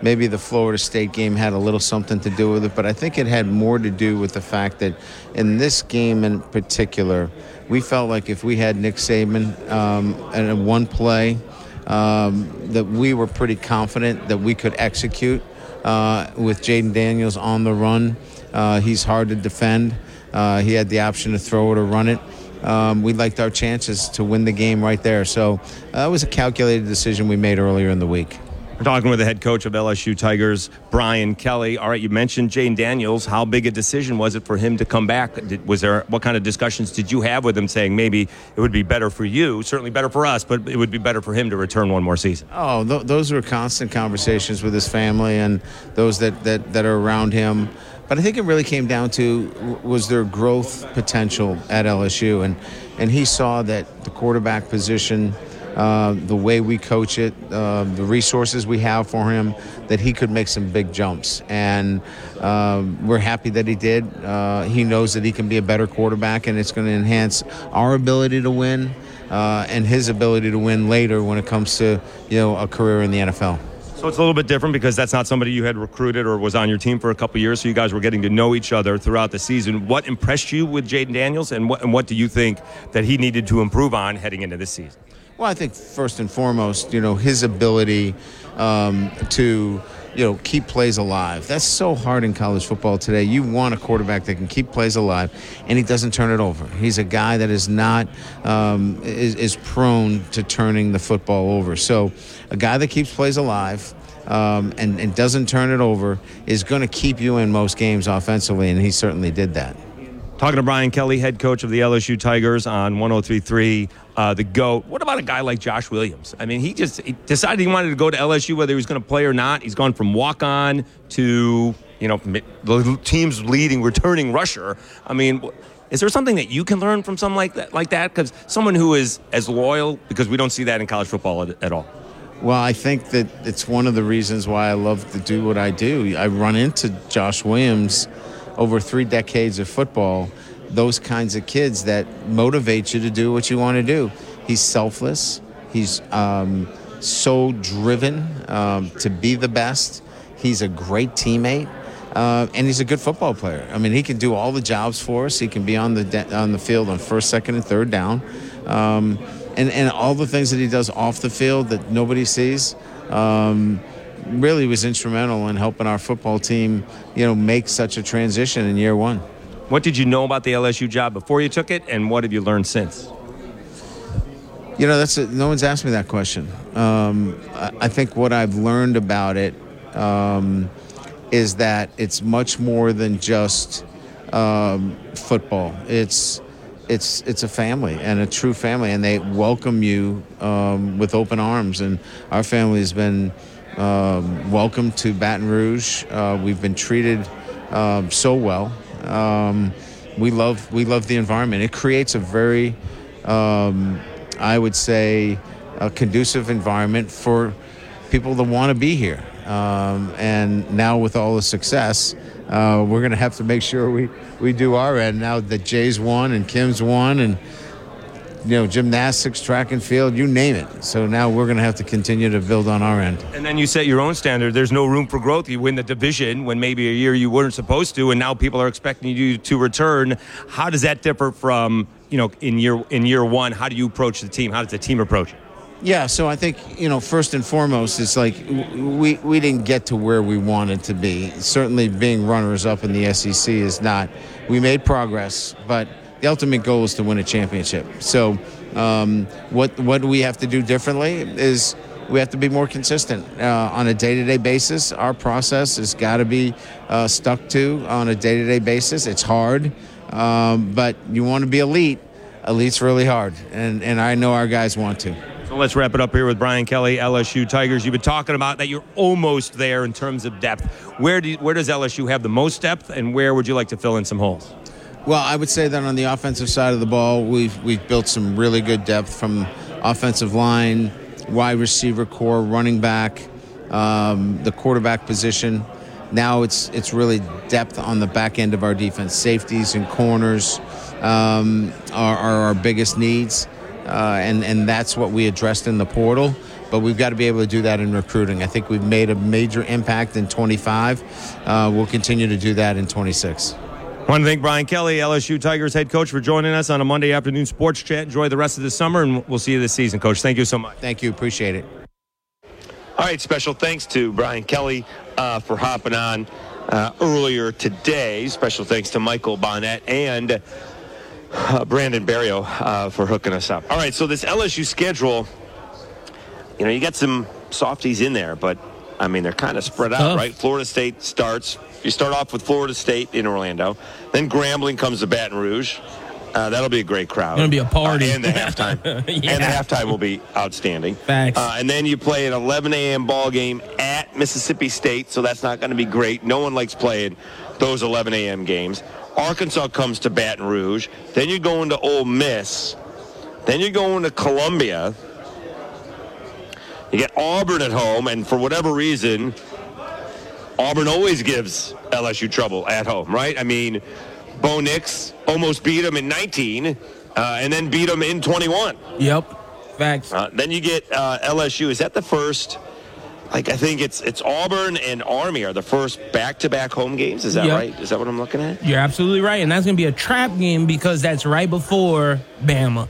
Maybe the Florida State game had a little something to do with it, but I think it had more to do with the fact that in this game in particular, we felt like if we had Nick Saban um, and one play, um, that we were pretty confident that we could execute uh, with Jayden Daniels on the run. Uh, he's hard to defend. Uh, he had the option to throw it or run it. Um, we liked our chances to win the game right there. So uh, that was a calculated decision we made earlier in the week. We're talking with the head coach of LSU Tigers, Brian Kelly. All right, you mentioned Jayden Daniels. How big a decision was it for him to come back? Did, was there what kind of discussions did you have with him, saying maybe it would be better for you, certainly better for us, but it would be better for him to return one more season? Oh, th- those were constant conversations with his family and those that, that, that are around him. But I think it really came down to was there growth potential at LSU, and and he saw that the quarterback position. Uh, the way we coach it, uh, the resources we have for him, that he could make some big jumps. And uh, we're happy that he did. Uh, he knows that he can be a better quarterback, and it's going to enhance our ability to win uh, and his ability to win later when it comes to you know a career in the NFL. So it's a little bit different because that's not somebody you had recruited or was on your team for a couple years. So you guys were getting to know each other throughout the season. What impressed you with Jayden Daniels, and what and what do you think that he needed to improve on heading into this season? Well, I think first and foremost, you know, his ability um, to you know keep plays alive. That's so hard in college football today. You want a quarterback that can keep plays alive, and he doesn't turn it over. He's a guy that is not um, is, is prone to turning the football over. So, a guy that keeps plays alive. Um, and, and doesn't turn it over is going to keep you in most games offensively, and he certainly did that. Talking to Brian Kelly, head coach of the LSU Tigers on 1033 uh, the GOAT. What about a guy like Josh Williams? I mean, he just he decided he wanted to go to LSU whether he was going to play or not. He's gone from walk on to, you know, the team's leading returning rusher. I mean, is there something that you can learn from someone like that? Like that? Because someone who is as loyal, because we don't see that in college football at, at all. Well, I think that it's one of the reasons why I love to do what I do. I run into Josh Williams over three decades of football, those kinds of kids that motivate you to do what you want to do. He's selfless. He's um, so driven um, to be the best. He's a great teammate. Uh, and he's a good football player. I mean, he can do all the jobs for us. He can be on the de- on the field on first, second, and third down. Um, and, and all the things that he does off the field that nobody sees um, really was instrumental in helping our football team, you know, make such a transition in year one. What did you know about the LSU job before you took it, and what have you learned since? You know, that's a, no one's asked me that question. Um, I, I, think what I've learned about it um, is that it's much more than just um, football. It's it's it's a family and a true family, and they welcome you um, with open arms. And our family has been um, welcomed to Baton Rouge. Uh, we've been treated um, so well. Um, we love we love the environment. It creates a very, um, I would say, a conducive environment for people that want to be here. Um, and now with all the success, uh, we're going to have to make sure we, we do our end now that Jay's won and Kim's won and you know gymnastics, track and field, you name it. So now we're going to have to continue to build on our end. And then you set your own standard. There's no room for growth. You win the division when maybe a year you weren't supposed to, and now people are expecting you to return. How does that differ from you know in year in year one? How do you approach the team? How does the team approach it? Yeah, so I think you know first and foremost, it's like we we didn't get to where we wanted to be. Certainly, being runners up in the SEC is not. We made progress, but the ultimate goal is to win a championship. So, um, what what we have to do differently is we have to be more consistent uh, on a day-to-day basis. Our process has got to be uh, stuck to on a day-to-day basis. It's hard, um, but you want to be elite. Elite's really hard, and and I know our guys want to. So let's wrap it up here with Brian Kelly, LSU Tigers. You've been talking about that you're almost there in terms of depth. Where do you, where does LSU have the most depth, and where would you like to fill in some holes? Well, I would say that on the offensive side of the ball, we've we've built some really good depth from offensive line, wide receiver corps, running back, um, the quarterback position. Now it's it's really depth on the back end of our defense. Safeties and corners um, are, are our biggest needs, uh, and and that's what we addressed in the portal. But we've got to be able to do that in recruiting. I think we've made a major impact in 25. Uh, we'll continue to do that in 26. I want to thank Brian Kelly, LSU Tigers head coach, for joining us on a Monday afternoon sports chat. Enjoy the rest of the summer, and we'll see you this season, Coach. Thank you so much. Thank you. Appreciate it. All right, special thanks to Brian Kelly uh, for hopping on uh, earlier today. Special thanks to Michael Bonnette and uh, Brandon Barrio uh, for hooking us up. All right, so this LSU schedule, you know, you got some softies in there, but I mean, they're kind of spread out, Tough. right? Florida State starts. You start off with Florida State in Orlando, then Grambling comes to Baton Rouge. Uh, that'll be a great crowd. Gonna be a party. Uh, and the halftime. Yeah. And the halftime will be outstanding. Facts. Uh, and then you play an 11 a.m. ball game at Mississippi State, so that's not going to be great. No one likes playing those 11 a.m. games. Arkansas comes to Baton Rouge. Then you're going to Ole Miss. Then you're going to Columbia. You get Auburn at home, and for whatever reason, Auburn always gives LSU trouble at home, right? I mean, Bo Nix almost beat them in 19, uh, and then beat them in 21. Yep. Facts. Uh, then you get uh, LSU. Is that the first? Like I think it's it's Auburn and Army are the first back-to-back home games. Is that Yep. right? Is that what I'm looking at? You're absolutely right, and that's going to be a trap game because that's right before Bama.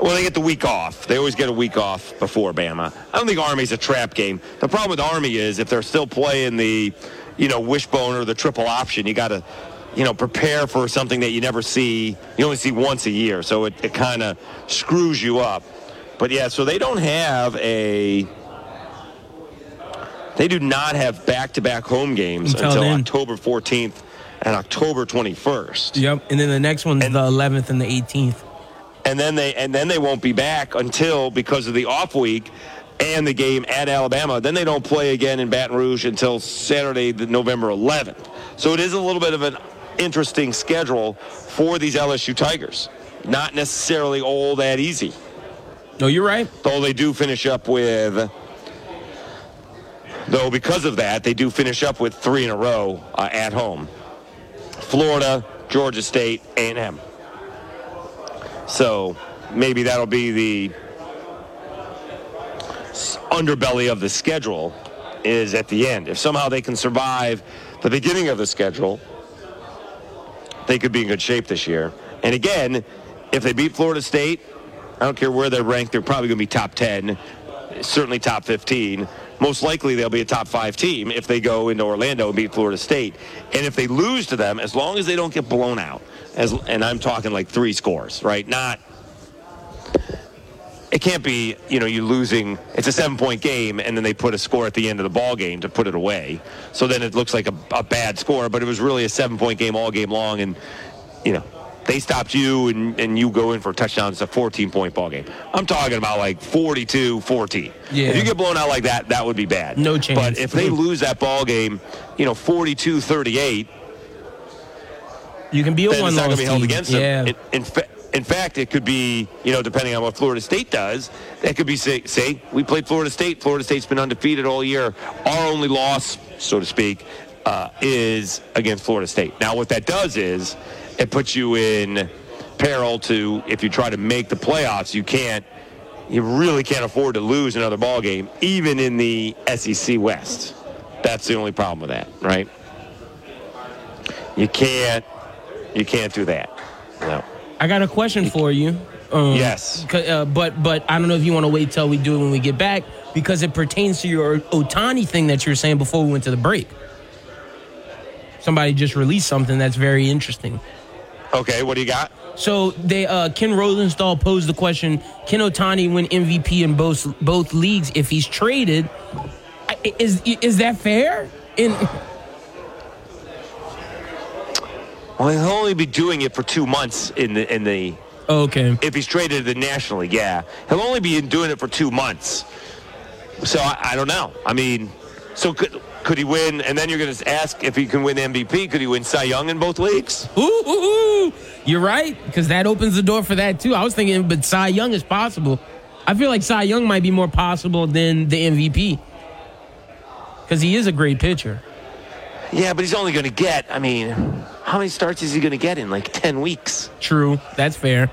Well, they get the week off. They always get a week off before Bama. I don't think Army's a trap game. The problem with Army is if they're still playing the, you know, wishbone or the triple option, you got to, you know, prepare for something that you never see. You only see once a year, so it, it kind of screws you up. But yeah, so they don't have a. They do not have back-to-back home games Until until. October 14th and October 21st. Yep. And then the next one's the 11th and the 18th. And then they and then they won't be back until because of the off week and the game at Alabama. Then they don't play again in Baton Rouge until Saturday, the November 11th. So it is a little bit of an interesting schedule for these LSU Tigers. Not necessarily all that easy. No, you're right. Though they do finish up with. Though because of that, they do finish up with three in a row uh, at home: Florida, Georgia State, A&M. So maybe that'll be the underbelly of the schedule is at the end. If somehow they can survive the beginning of the schedule, they could be in good shape this year. And again, if they beat Florida State, I don't care where they're ranked, they're probably going to be top 10, certainly top 15. Most likely they'll be a top five team if they go into Orlando and beat Florida State. And if they lose to them, as long as they don't get blown out, as and I'm talking like three scores, right? Not it can't be, you know, you losing. It's a seven-point game, and then they put a score at the end of the ball game to put it away. So then it looks like a, a bad score, but it was really a seven-point game all game long, and you know, they stopped you, and, and you go in for a touchdown. It's a 14-point ball game. I'm talking about like 42-14. Yeah. If you get blown out like that, that would be bad. No chance. But if they lose that ball game, you know, 42-38, You can be a one it's not going loss to be held team. against yeah. them. In, in, fa- in fact, it could be, you know, depending on what Florida State does, that could be, say, say, we played Florida State. Florida State's been undefeated all year. Our only loss, so to speak, uh, is against Florida State. Now, what that does is it puts you in peril to, if you try to make the playoffs, you can't, you really can't afford to lose another ball game, even in the SEC West. That's the only problem with that, right? You can't, you can't do that. No. I got a question for you. Um, Yes. Uh, but but I don't know if you want to wait till we do it when we get back because it pertains to your Ohtani thing that you were saying before we went to the break. Somebody just released something that's very interesting. Okay, what do you got? So they uh, Ken Rosenthal posed the question: Can Ohtani win MVP in both both leagues if he's traded? Is is that fair? In Well, he'll only be doing it for two months in the in the. Oh, okay. If he's traded to the National League, yeah, he'll only be doing it for two months. So I, I don't know. I mean, so could could he win? And then you're going to ask if he can win MVP. Could he win Cy Young in both leagues? Ooh, ooh, ooh. You're right, because that opens the door for that too. I was thinking, but Cy Young is possible. I feel like Cy Young might be more possible than the MVP because he is a great pitcher. Yeah, but he's only going to get. I mean, how many starts is he going to get in like ten weeks? True, that's fair.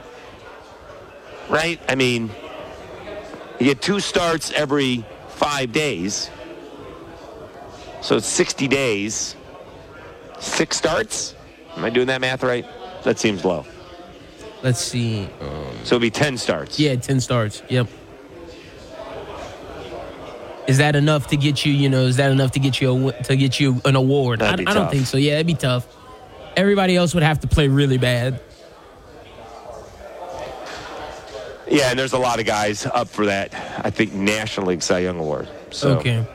right? I mean, you get two starts every five days. So it's 60 days. Six starts? Am I doing that math right? That seems low. Let's see. Um, So it'd be 10 starts. yeah, ten starts. Yep. Is that enough to get you? You know, is that enough to get you a, to get you an award? I, That'd be I don't tough. think so. Yeah, it'd be tough. Everybody else would have to play really bad. Yeah, and there's a lot of guys up for that, I think, National League Cy Young Award. So okay.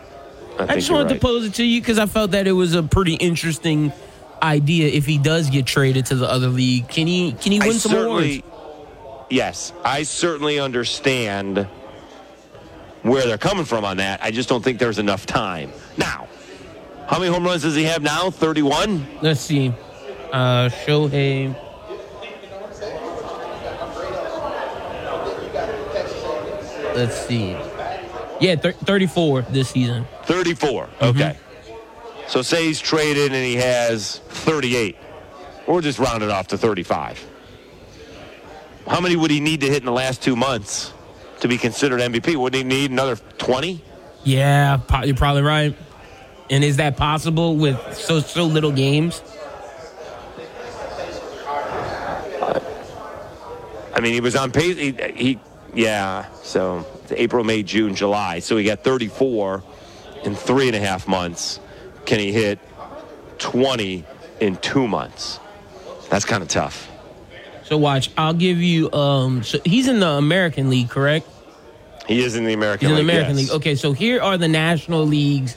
I, I, just wanted right. to pose it to you because I felt that it was a pretty interesting idea. If he does get traded to the other league, can he can he I win some awards? Yes, I certainly understand where they're coming from on that. I just don't think there's enough time. Now, how many home runs does he have now? 31? Let's see. Uh, Shohei. Let's see. Yeah, thir- 34 this season. 34. Okay. So say he's traded and he has 38. Or just round it off to 35. How many would he need to hit in the last two months to be considered MVP? Would he need another 20? Yeah, you're probably right. And is that possible with so so little games? I mean, he was on pace. He, he yeah. So it's April, May, June, July. So he got 34 in three and a half months. Can he hit 20 in two months? That's kind of tough. So watch, I'll give you. Um, so he's in the American League, correct? He is in the American He's in the League. American yes. League. Okay, so here are the National League's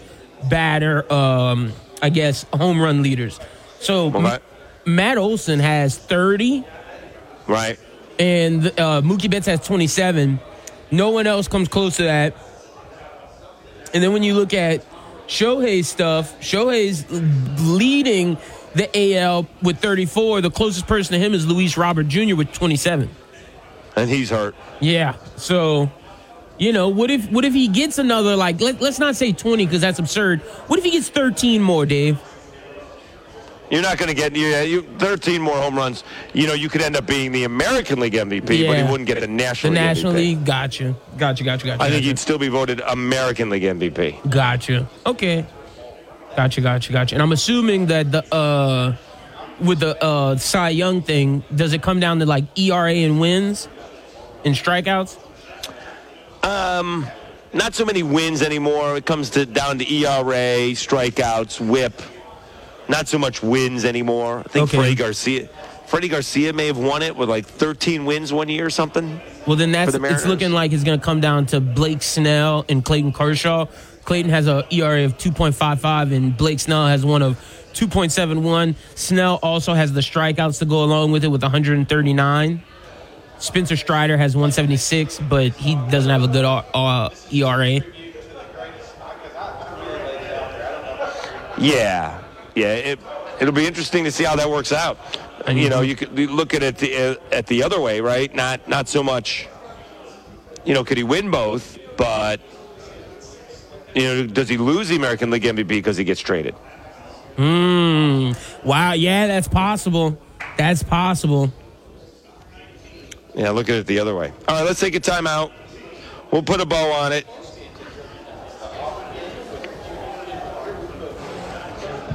batter, um, I guess, home run leaders. So M- Matt Olson has 30, Right. And uh, Mookie Betts has 27. No one else comes close to that. And then when you look at Shohei's stuff, Shohei's leading the AL with 34. The closest person to him is Luis Robert Jr. with 27. And he's hurt. Yeah. So, you know, what if what if he gets another like let, let's not say 20 because that's absurd. What if he gets 13 more, Dave? You're not going to get you, you 13 more home runs. You know, you could end up being the American League MVP, but he wouldn't get the The National League National MVP. League, gotcha. Gotcha, gotcha, gotcha. I think gotcha. he'd still be voted American League MVP. Gotcha. Okay. Gotcha, gotcha, gotcha. And I'm assuming that the uh with the uh Cy Young thing, does it come down to like ERA and wins and strikeouts? Um, not so many wins anymore. It comes to down to ERA, strikeouts, WHIP. Not so much wins anymore. I think Okay. Freddie Garcia, Freddie Garcia may have won it with like 13 wins one year or something. Well, then that's the it's looking like it's going to come down to Blake Snell and Clayton Kershaw. Clayton has a ERA of 2.55, and Blake Snell has one of 2.71. Snell also has the strikeouts to go along with it with 139. Spencer Strider has 176, but he doesn't have a good uh, ERA. Yeah, yeah. It it'll be interesting to see how that works out. And you know, you could look at it the, uh, at the other way, right? Not not so much. You know, could he win both? But you know, does he lose the American League MVP because he gets traded? Hmm. Wow. Yeah, that's possible. That's possible. Yeah, look at it the other way. All right, let's take a timeout. We'll put a bow on it.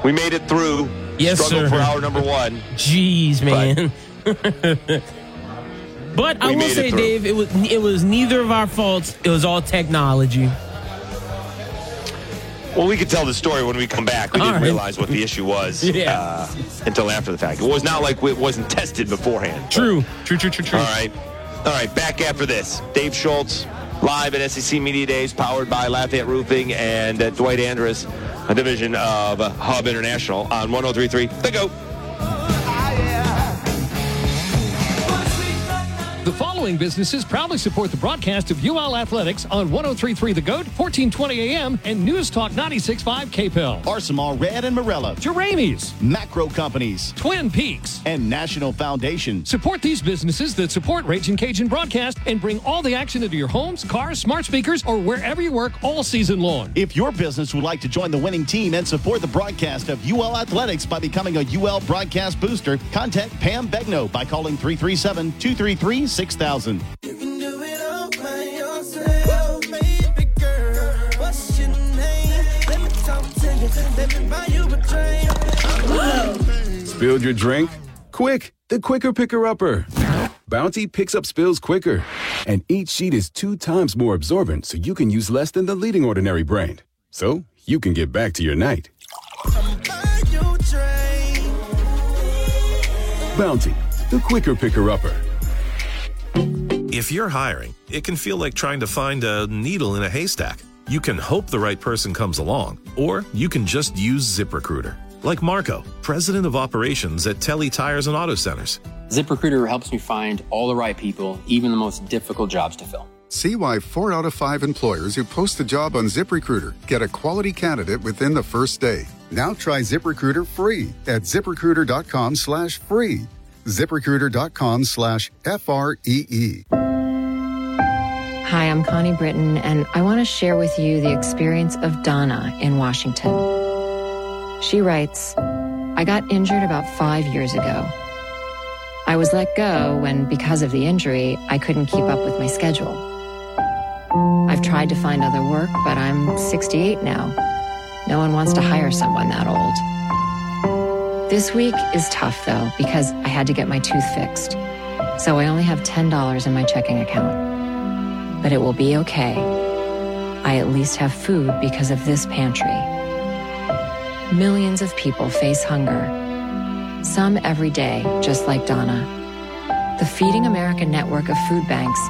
We made it through. Yes, Struggle sir. for hour number one. Jeez, man. but I will say. Dave, it was it was neither of our faults. It was all technology. Well, we could tell the story when we come back. We All didn't right. realize what the issue was Yeah. uh, until after the fact. It was not like it wasn't tested beforehand. True. True. True. True. True. All right. All right. Back after this. Dave Schultz, live at SEC Media Days, powered by Lafayette Roofing and uh, Dwight Andrus, a division of Hub International on 1033 The GOAT. The following businesses proudly support the broadcast of UL Athletics on 1033 The Goat, 1420 AM, and News Talk 965 KPEL. Arsenal Red and Morella. Jeremies. Macro Companies. Twin Peaks. And National Foundation. Support these businesses that support Raging Cajun broadcast and bring all the action into your homes, cars, smart speakers, or wherever you work all season long. If your business would like to join the winning team and support the broadcast of UL Athletics by becoming a UL broadcast booster, contact Pam Begno by calling 337 233 6000. Spilled your drink? Quick, the quicker picker upper. Bounty picks up spills quicker, and each sheet is two times more absorbent so you can use less than the leading ordinary brand. So you can get back to your night. Bounty, the quicker picker upper. If you're hiring, it can feel like trying to find a needle in a haystack. You can hope the right person comes along, or you can just use ZipRecruiter. Like Marco, president of operations at Telly Tires and Auto Centers. ZipRecruiter helps me find all the right people, even the most difficult jobs to fill. See why four out of five employers who post a job on ZipRecruiter get a quality candidate within the first day. Now try ZipRecruiter free at ziprecruiter.com slash free. ZipRecruiter.com slash F R E E. Hi, I'm Connie Britton, and I want to share with you the experience of Donna in Washington. She writes I got injured about five years ago. I was let go when, because of the injury, I couldn't keep up with my schedule. I've tried to find other work, but I'm 68 now. No one wants to hire someone that old. This week is tough, though, because I had to get my tooth fixed. So I only have $10 in my checking account. But it will be okay. I at least have food because of this pantry. Millions of people face hunger. Some every day, just like Donna. The Feeding America network of food banks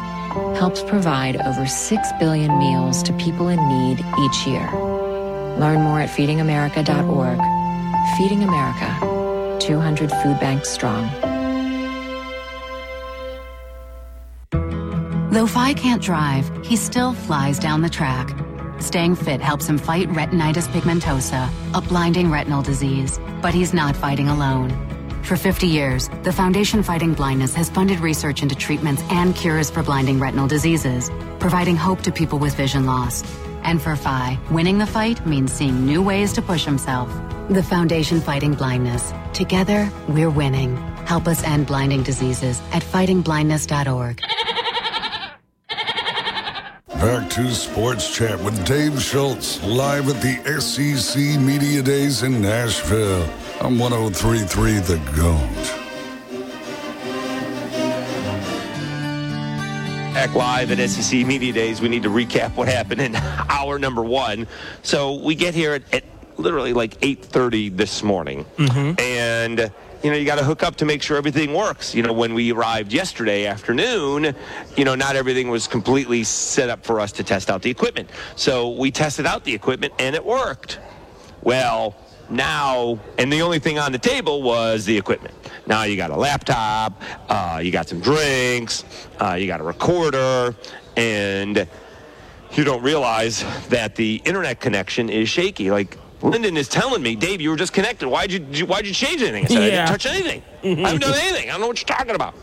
helps provide over 6 billion meals to people in need each year. Learn more at feedingamerica.org. Feeding America, 200 food banks strong. Though Phi can't drive, he still flies down the track. Staying fit helps him fight retinitis pigmentosa, a blinding retinal disease. But he's not fighting alone. For 50 years, the Foundation Fighting Blindness has funded research into treatments and cures for blinding retinal diseases, providing hope to people with vision loss. And for Phi, winning the fight means seeing new ways to push himself. The Foundation Fighting Blindness. Together, we're winning. Help us end blinding diseases at fightingblindness.org. Back to Sports Chat with Dave Schultz, live at the SEC Media Days in Nashville. I'm 1033 The Goat. Back live at SEC Media Days. We need to recap what happened in hour number one. So we get here at, at literally like 8.30 this morning. And you know, you got to hook up to make sure everything works. You know, when we arrived yesterday afternoon, you know, not everything was completely set up for us to test out the equipment. So we tested out the equipment and it worked. Well, now, and the only thing on the table was the equipment. Now you got a laptop, uh, you got some drinks, uh, you got a recorder, and you don't realize that the internet connection is shaky. Like Lyndon is telling me, Dave, you were just connected. Why'd you why'd you change anything? I said, I didn't touch anything. I haven't done anything. I don't know what you're talking about.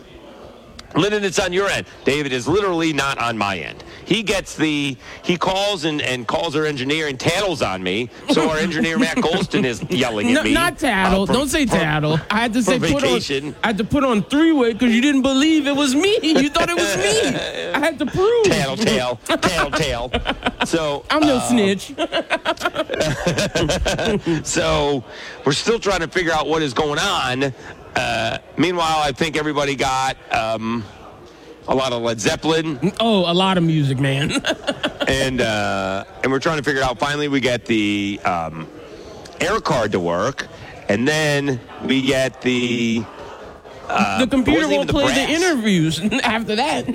Lyndon, it's on your end. David is literally not on my end. He gets the he calls and, and calls our engineer and tattles on me. So our engineer Matt Golston is yelling No, at me. not tattle. uh, for- Don't say for- tattle. I had to for say put on. I had to put on three way because you didn't believe it was me. You thought it was me. I had to prove. Tattletale, tattletale. So I'm no uh, snitch. so we're still trying to figure out what is going on. Uh, meanwhile, I think everybody got um, a lot of Led Zeppelin. Oh, a lot of music, man. and uh, and we're trying to figure out. Finally, we get the um, air card to work, and then we get the uh, the computer won't play the interviews after that.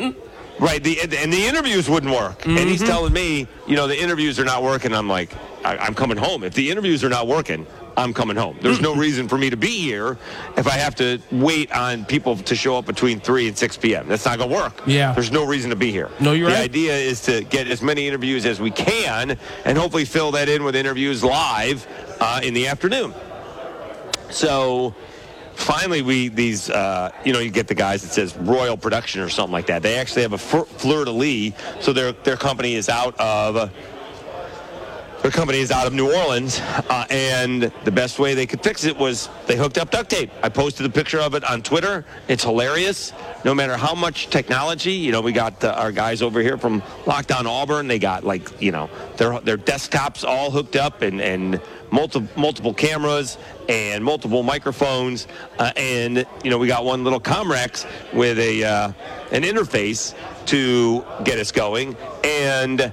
Right, the and the interviews wouldn't work, and he's Mhm. telling me, you know, the interviews are not working. I'm like, I, I'm coming home. If the interviews are not working, I'm coming home. There's no reason for me to be here if I have to wait on people to show up between three and six p.m. That's not gonna work. Yeah. there's no reason to be here. No, you're the right. The idea is to get as many interviews as we can, and hopefully fill that in with interviews live uh, in the afternoon. So finally we these uh, you know you get the guys that says royal production or something like that they actually have a fleur de lis so their their company is out of their company is out of New Orleans, uh, and the best way they could fix it was they hooked up duct tape. I posted a picture of it on Twitter. It's hilarious. No matter how much technology, you know, we got uh, our guys over here from Locked On Auburn. They got like, you know, their their desktops all hooked up and and multiple multiple cameras and multiple microphones, uh, and you know, we got one little Comrex with a uh, an interface to get us going and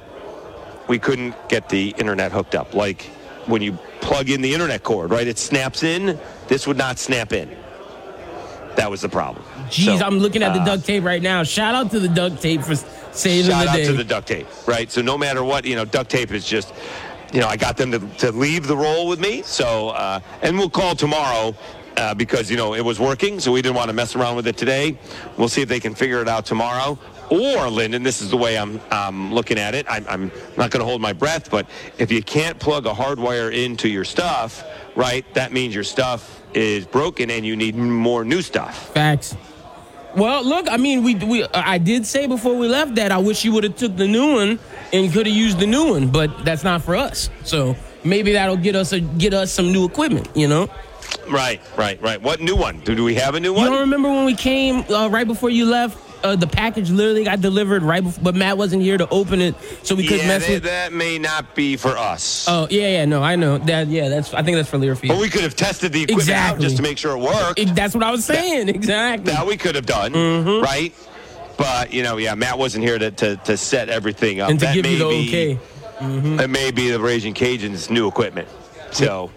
we couldn't get the internet hooked up. Like when you plug in the internet cord, right? It snaps in. This would not snap in. That was the problem. Jeez, So, I'm looking at the uh, duct tape right now. Shout out to the duct tape for saving the day. Shout out to the duct tape, right? So no matter what, you know, duct tape is just, you know, I got them to, to leave the roll with me. So, uh, and we'll call tomorrow uh, because, you know, it was working. So we didn't want to mess around with it today. We'll see if they can figure it out tomorrow. Or, Lyndon, this is the way I'm, I'm looking at it. I'm, I'm not going to hold my breath, but if you can't plug a hardwire into your stuff, right, that means your stuff is broken and you need more new stuff. Facts. Well, look, I mean, we we I did say before we left that I wish you would have took the new one and could have used the new one, but that's not for us. So maybe that'll get us a, get us some new equipment. You know. Right, right, right. What new one? Do, do we have a new one? You don't remember when we came uh, right before you left? Uh, the package literally got delivered right before, but Matt wasn't here to open it, so we couldn't yeah, mess that, with. that may not be for us. Oh yeah, yeah, no, I know that. Yeah, that's. I think that's for Learfield. But we could have tested the equipment out Exactly. just to make sure it worked. It- that's what I was saying. exactly. That we could have done, Mm-hmm. right? But you know, yeah, Matt wasn't here to, to, to set everything up. and to that give may you the be, okay. Mm-hmm. It may be the Raging Cajuns' new equipment. So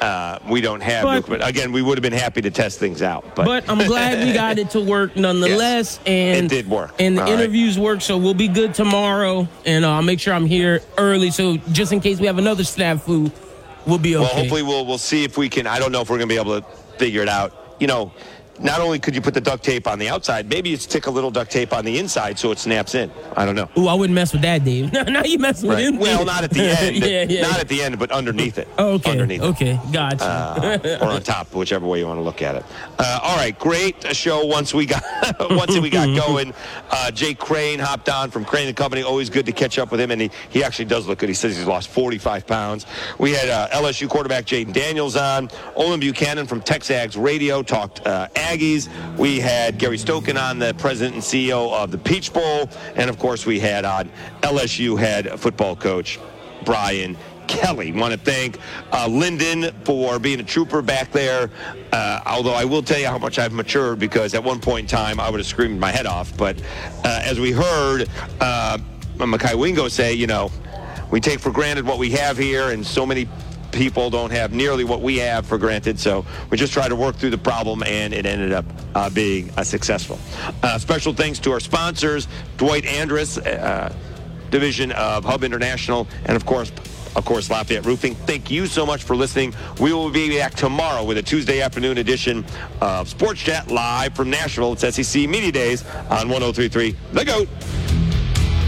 uh, we don't have But-. Again, we would have been happy to test things out. But, But I'm glad we got it to work nonetheless. And It did work. And the All right. interviews work, so we'll be good tomorrow. And uh, I'll make sure I'm here early, so just in case we have another snafu, we'll be okay. Well, hopefully we'll we'll see if we can. I don't know if we're going to be able to figure it out. You know, not only could you put the duct tape on the outside, maybe you stick a little duct tape on the inside so it snaps in. I don't know. Ooh, I wouldn't mess with that, Dave. now you messing with Right. him. Well, not at the end. yeah, yeah. Not at the end, but underneath it. Oh, okay. Underneath it. Okay. Gotcha. Uh, or on top, whichever way you want to look at it. Uh, all right, great show. Once we got once we got going, uh, Jake Crane hopped on from Crane and Company. Always good to catch up with him, and he, he actually does look good. He says he's lost 45 pounds. We had uh, LSU quarterback Jayden Daniels on. Olin Buchanan from Texags Radio talked uh, Aggies. We had Gary Stoken on, the president and CEO of the Peach Bowl, and of course we had on LSU head football coach Brian Kelly. Want to thank uh, Lyndon for being a trooper back there. Uh, although I will tell you how much I've matured because at one point in time I would have screamed my head off. But uh, as we heard uh, Mekhi Wingo say, you know, we take for granted what we have here, and so many people don't have nearly what we have for granted. So we just try to work through the problem, and it ended up uh, being uh, successful. Uh, special thanks to our sponsors, Dwight Andrus, uh, division of Hub International, and of course, of course, Lafayette Roofing. Thank you so much for listening. We will be back tomorrow with a Tuesday afternoon edition of Sports Chat live from Nashville. It's SEC Media Days on 1033 The GOAT.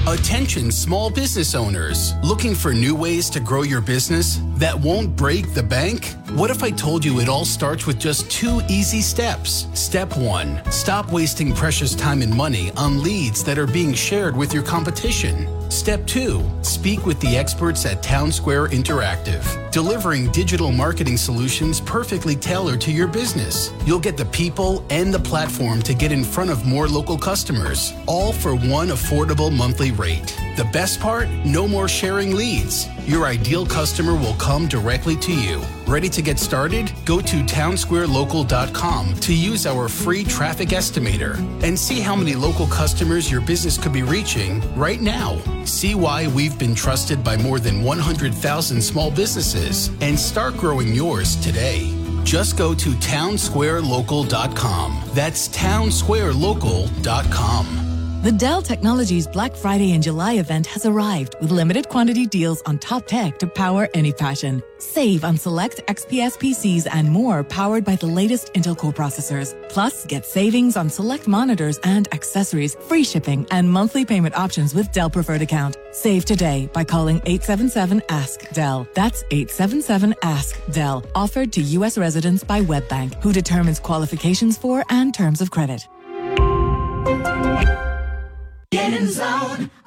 Attention small business owners. Looking for new ways to grow your business that won't break the bank? What if I told you it all starts with just two easy steps? Step one, stop wasting precious time and money on leads that are being shared with your competition. Step two, speak with the experts at Town Square Interactive, delivering digital marketing solutions perfectly tailored to your business. You'll get the people and the platform to get in front of more local customers, all for one affordable monthly rate. The best part? No more sharing leads. Your ideal customer will come directly to you. Ready to get started? Go to townsquarelocal.com to use our free traffic estimator and see how many local customers your business could be reaching right now. See why we've been trusted by more than 100,000 small businesses and start growing yours today. Just go to townsquarelocal.com. That's townsquarelocal.com. The Dell Technologies Black Friday and July event has arrived with limited quantity deals on top tech to power any passion. Save on select XPS PCs and more powered by the latest Intel Core processors. Plus, get savings on select monitors and accessories, free shipping, and monthly payment options with Dell Preferred Account. Save today by calling 877-ASK-DELL. That's 877-ASK-DELL. Offered to U.S. residents by WebBank, who determines qualifications for and terms of credit.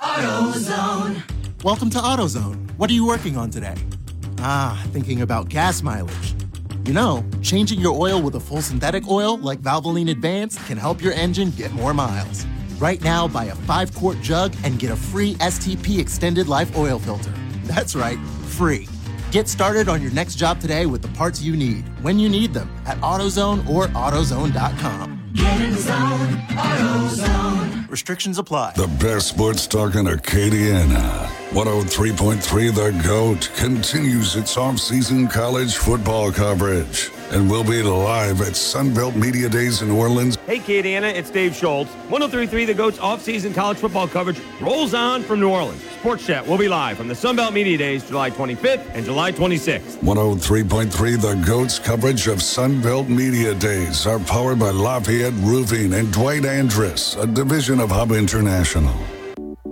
AutoZone. Welcome to AutoZone. What are you working on today? Ah, thinking about gas mileage. You know, changing your oil with a full synthetic oil like Valvoline Advanced can help your engine get more miles. Right now, buy a five quart jug and get a free STP extended life oil filter. That's right, free. Get started on your next job today with the parts you need when you need them at AutoZone or AutoZone.com. Get in the zone, AutoZone. Restrictions apply. The best sports talk in Acadiana. 103.3 The GOAT continues its off-season college football coverage and we'll be live at Sunbelt Media Days in New Orleans. Hey, Acadiana, it's Dave Schultz. 1033 The GOAT's off-season college football coverage rolls on from New Orleans. Sports Chat will be live from the Sunbelt Media Days July 25th and July 26th. 103.3 The GOAT's coverage of Sunbelt Media Days are powered by Lafayette Roofing and Dwight Andrus, a division of Hub International.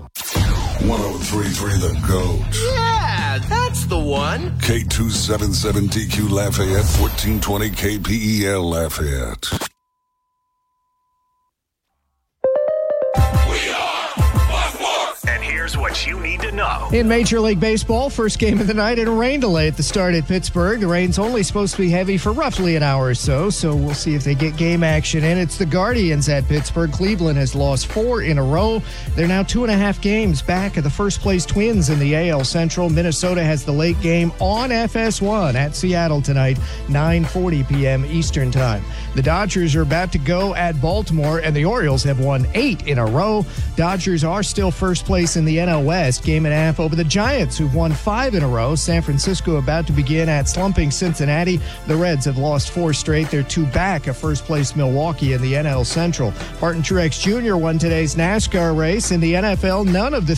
1033 The GOAT. Yeah, that's the one. K277DQ Lafayette, 1420 KPEL Lafayette. What you need to know. In Major League Baseball, first game of the night and a rain delay at the start at Pittsburgh. The rain's only supposed to be heavy for roughly an hour or so, so we'll see if they get game action in. It's the Guardians at Pittsburgh. Cleveland has lost four in a row. They're now two and a half games back of the first place Twins in the AL Central. Minnesota has the late game on FS1 at Seattle tonight, 9:40 p.m. Eastern Time. The Dodgers are about to go at Baltimore, and the Orioles have won eight in a row. Dodgers are still first place in the NL West, game and a half over the Giants, who've won five in a row. San Francisco about to begin at slumping Cincinnati. The Reds have lost four straight. They're two back of first place Milwaukee in the NL Central. Martin Truex Jr. won today's NASCAR race. In the NFL, none of the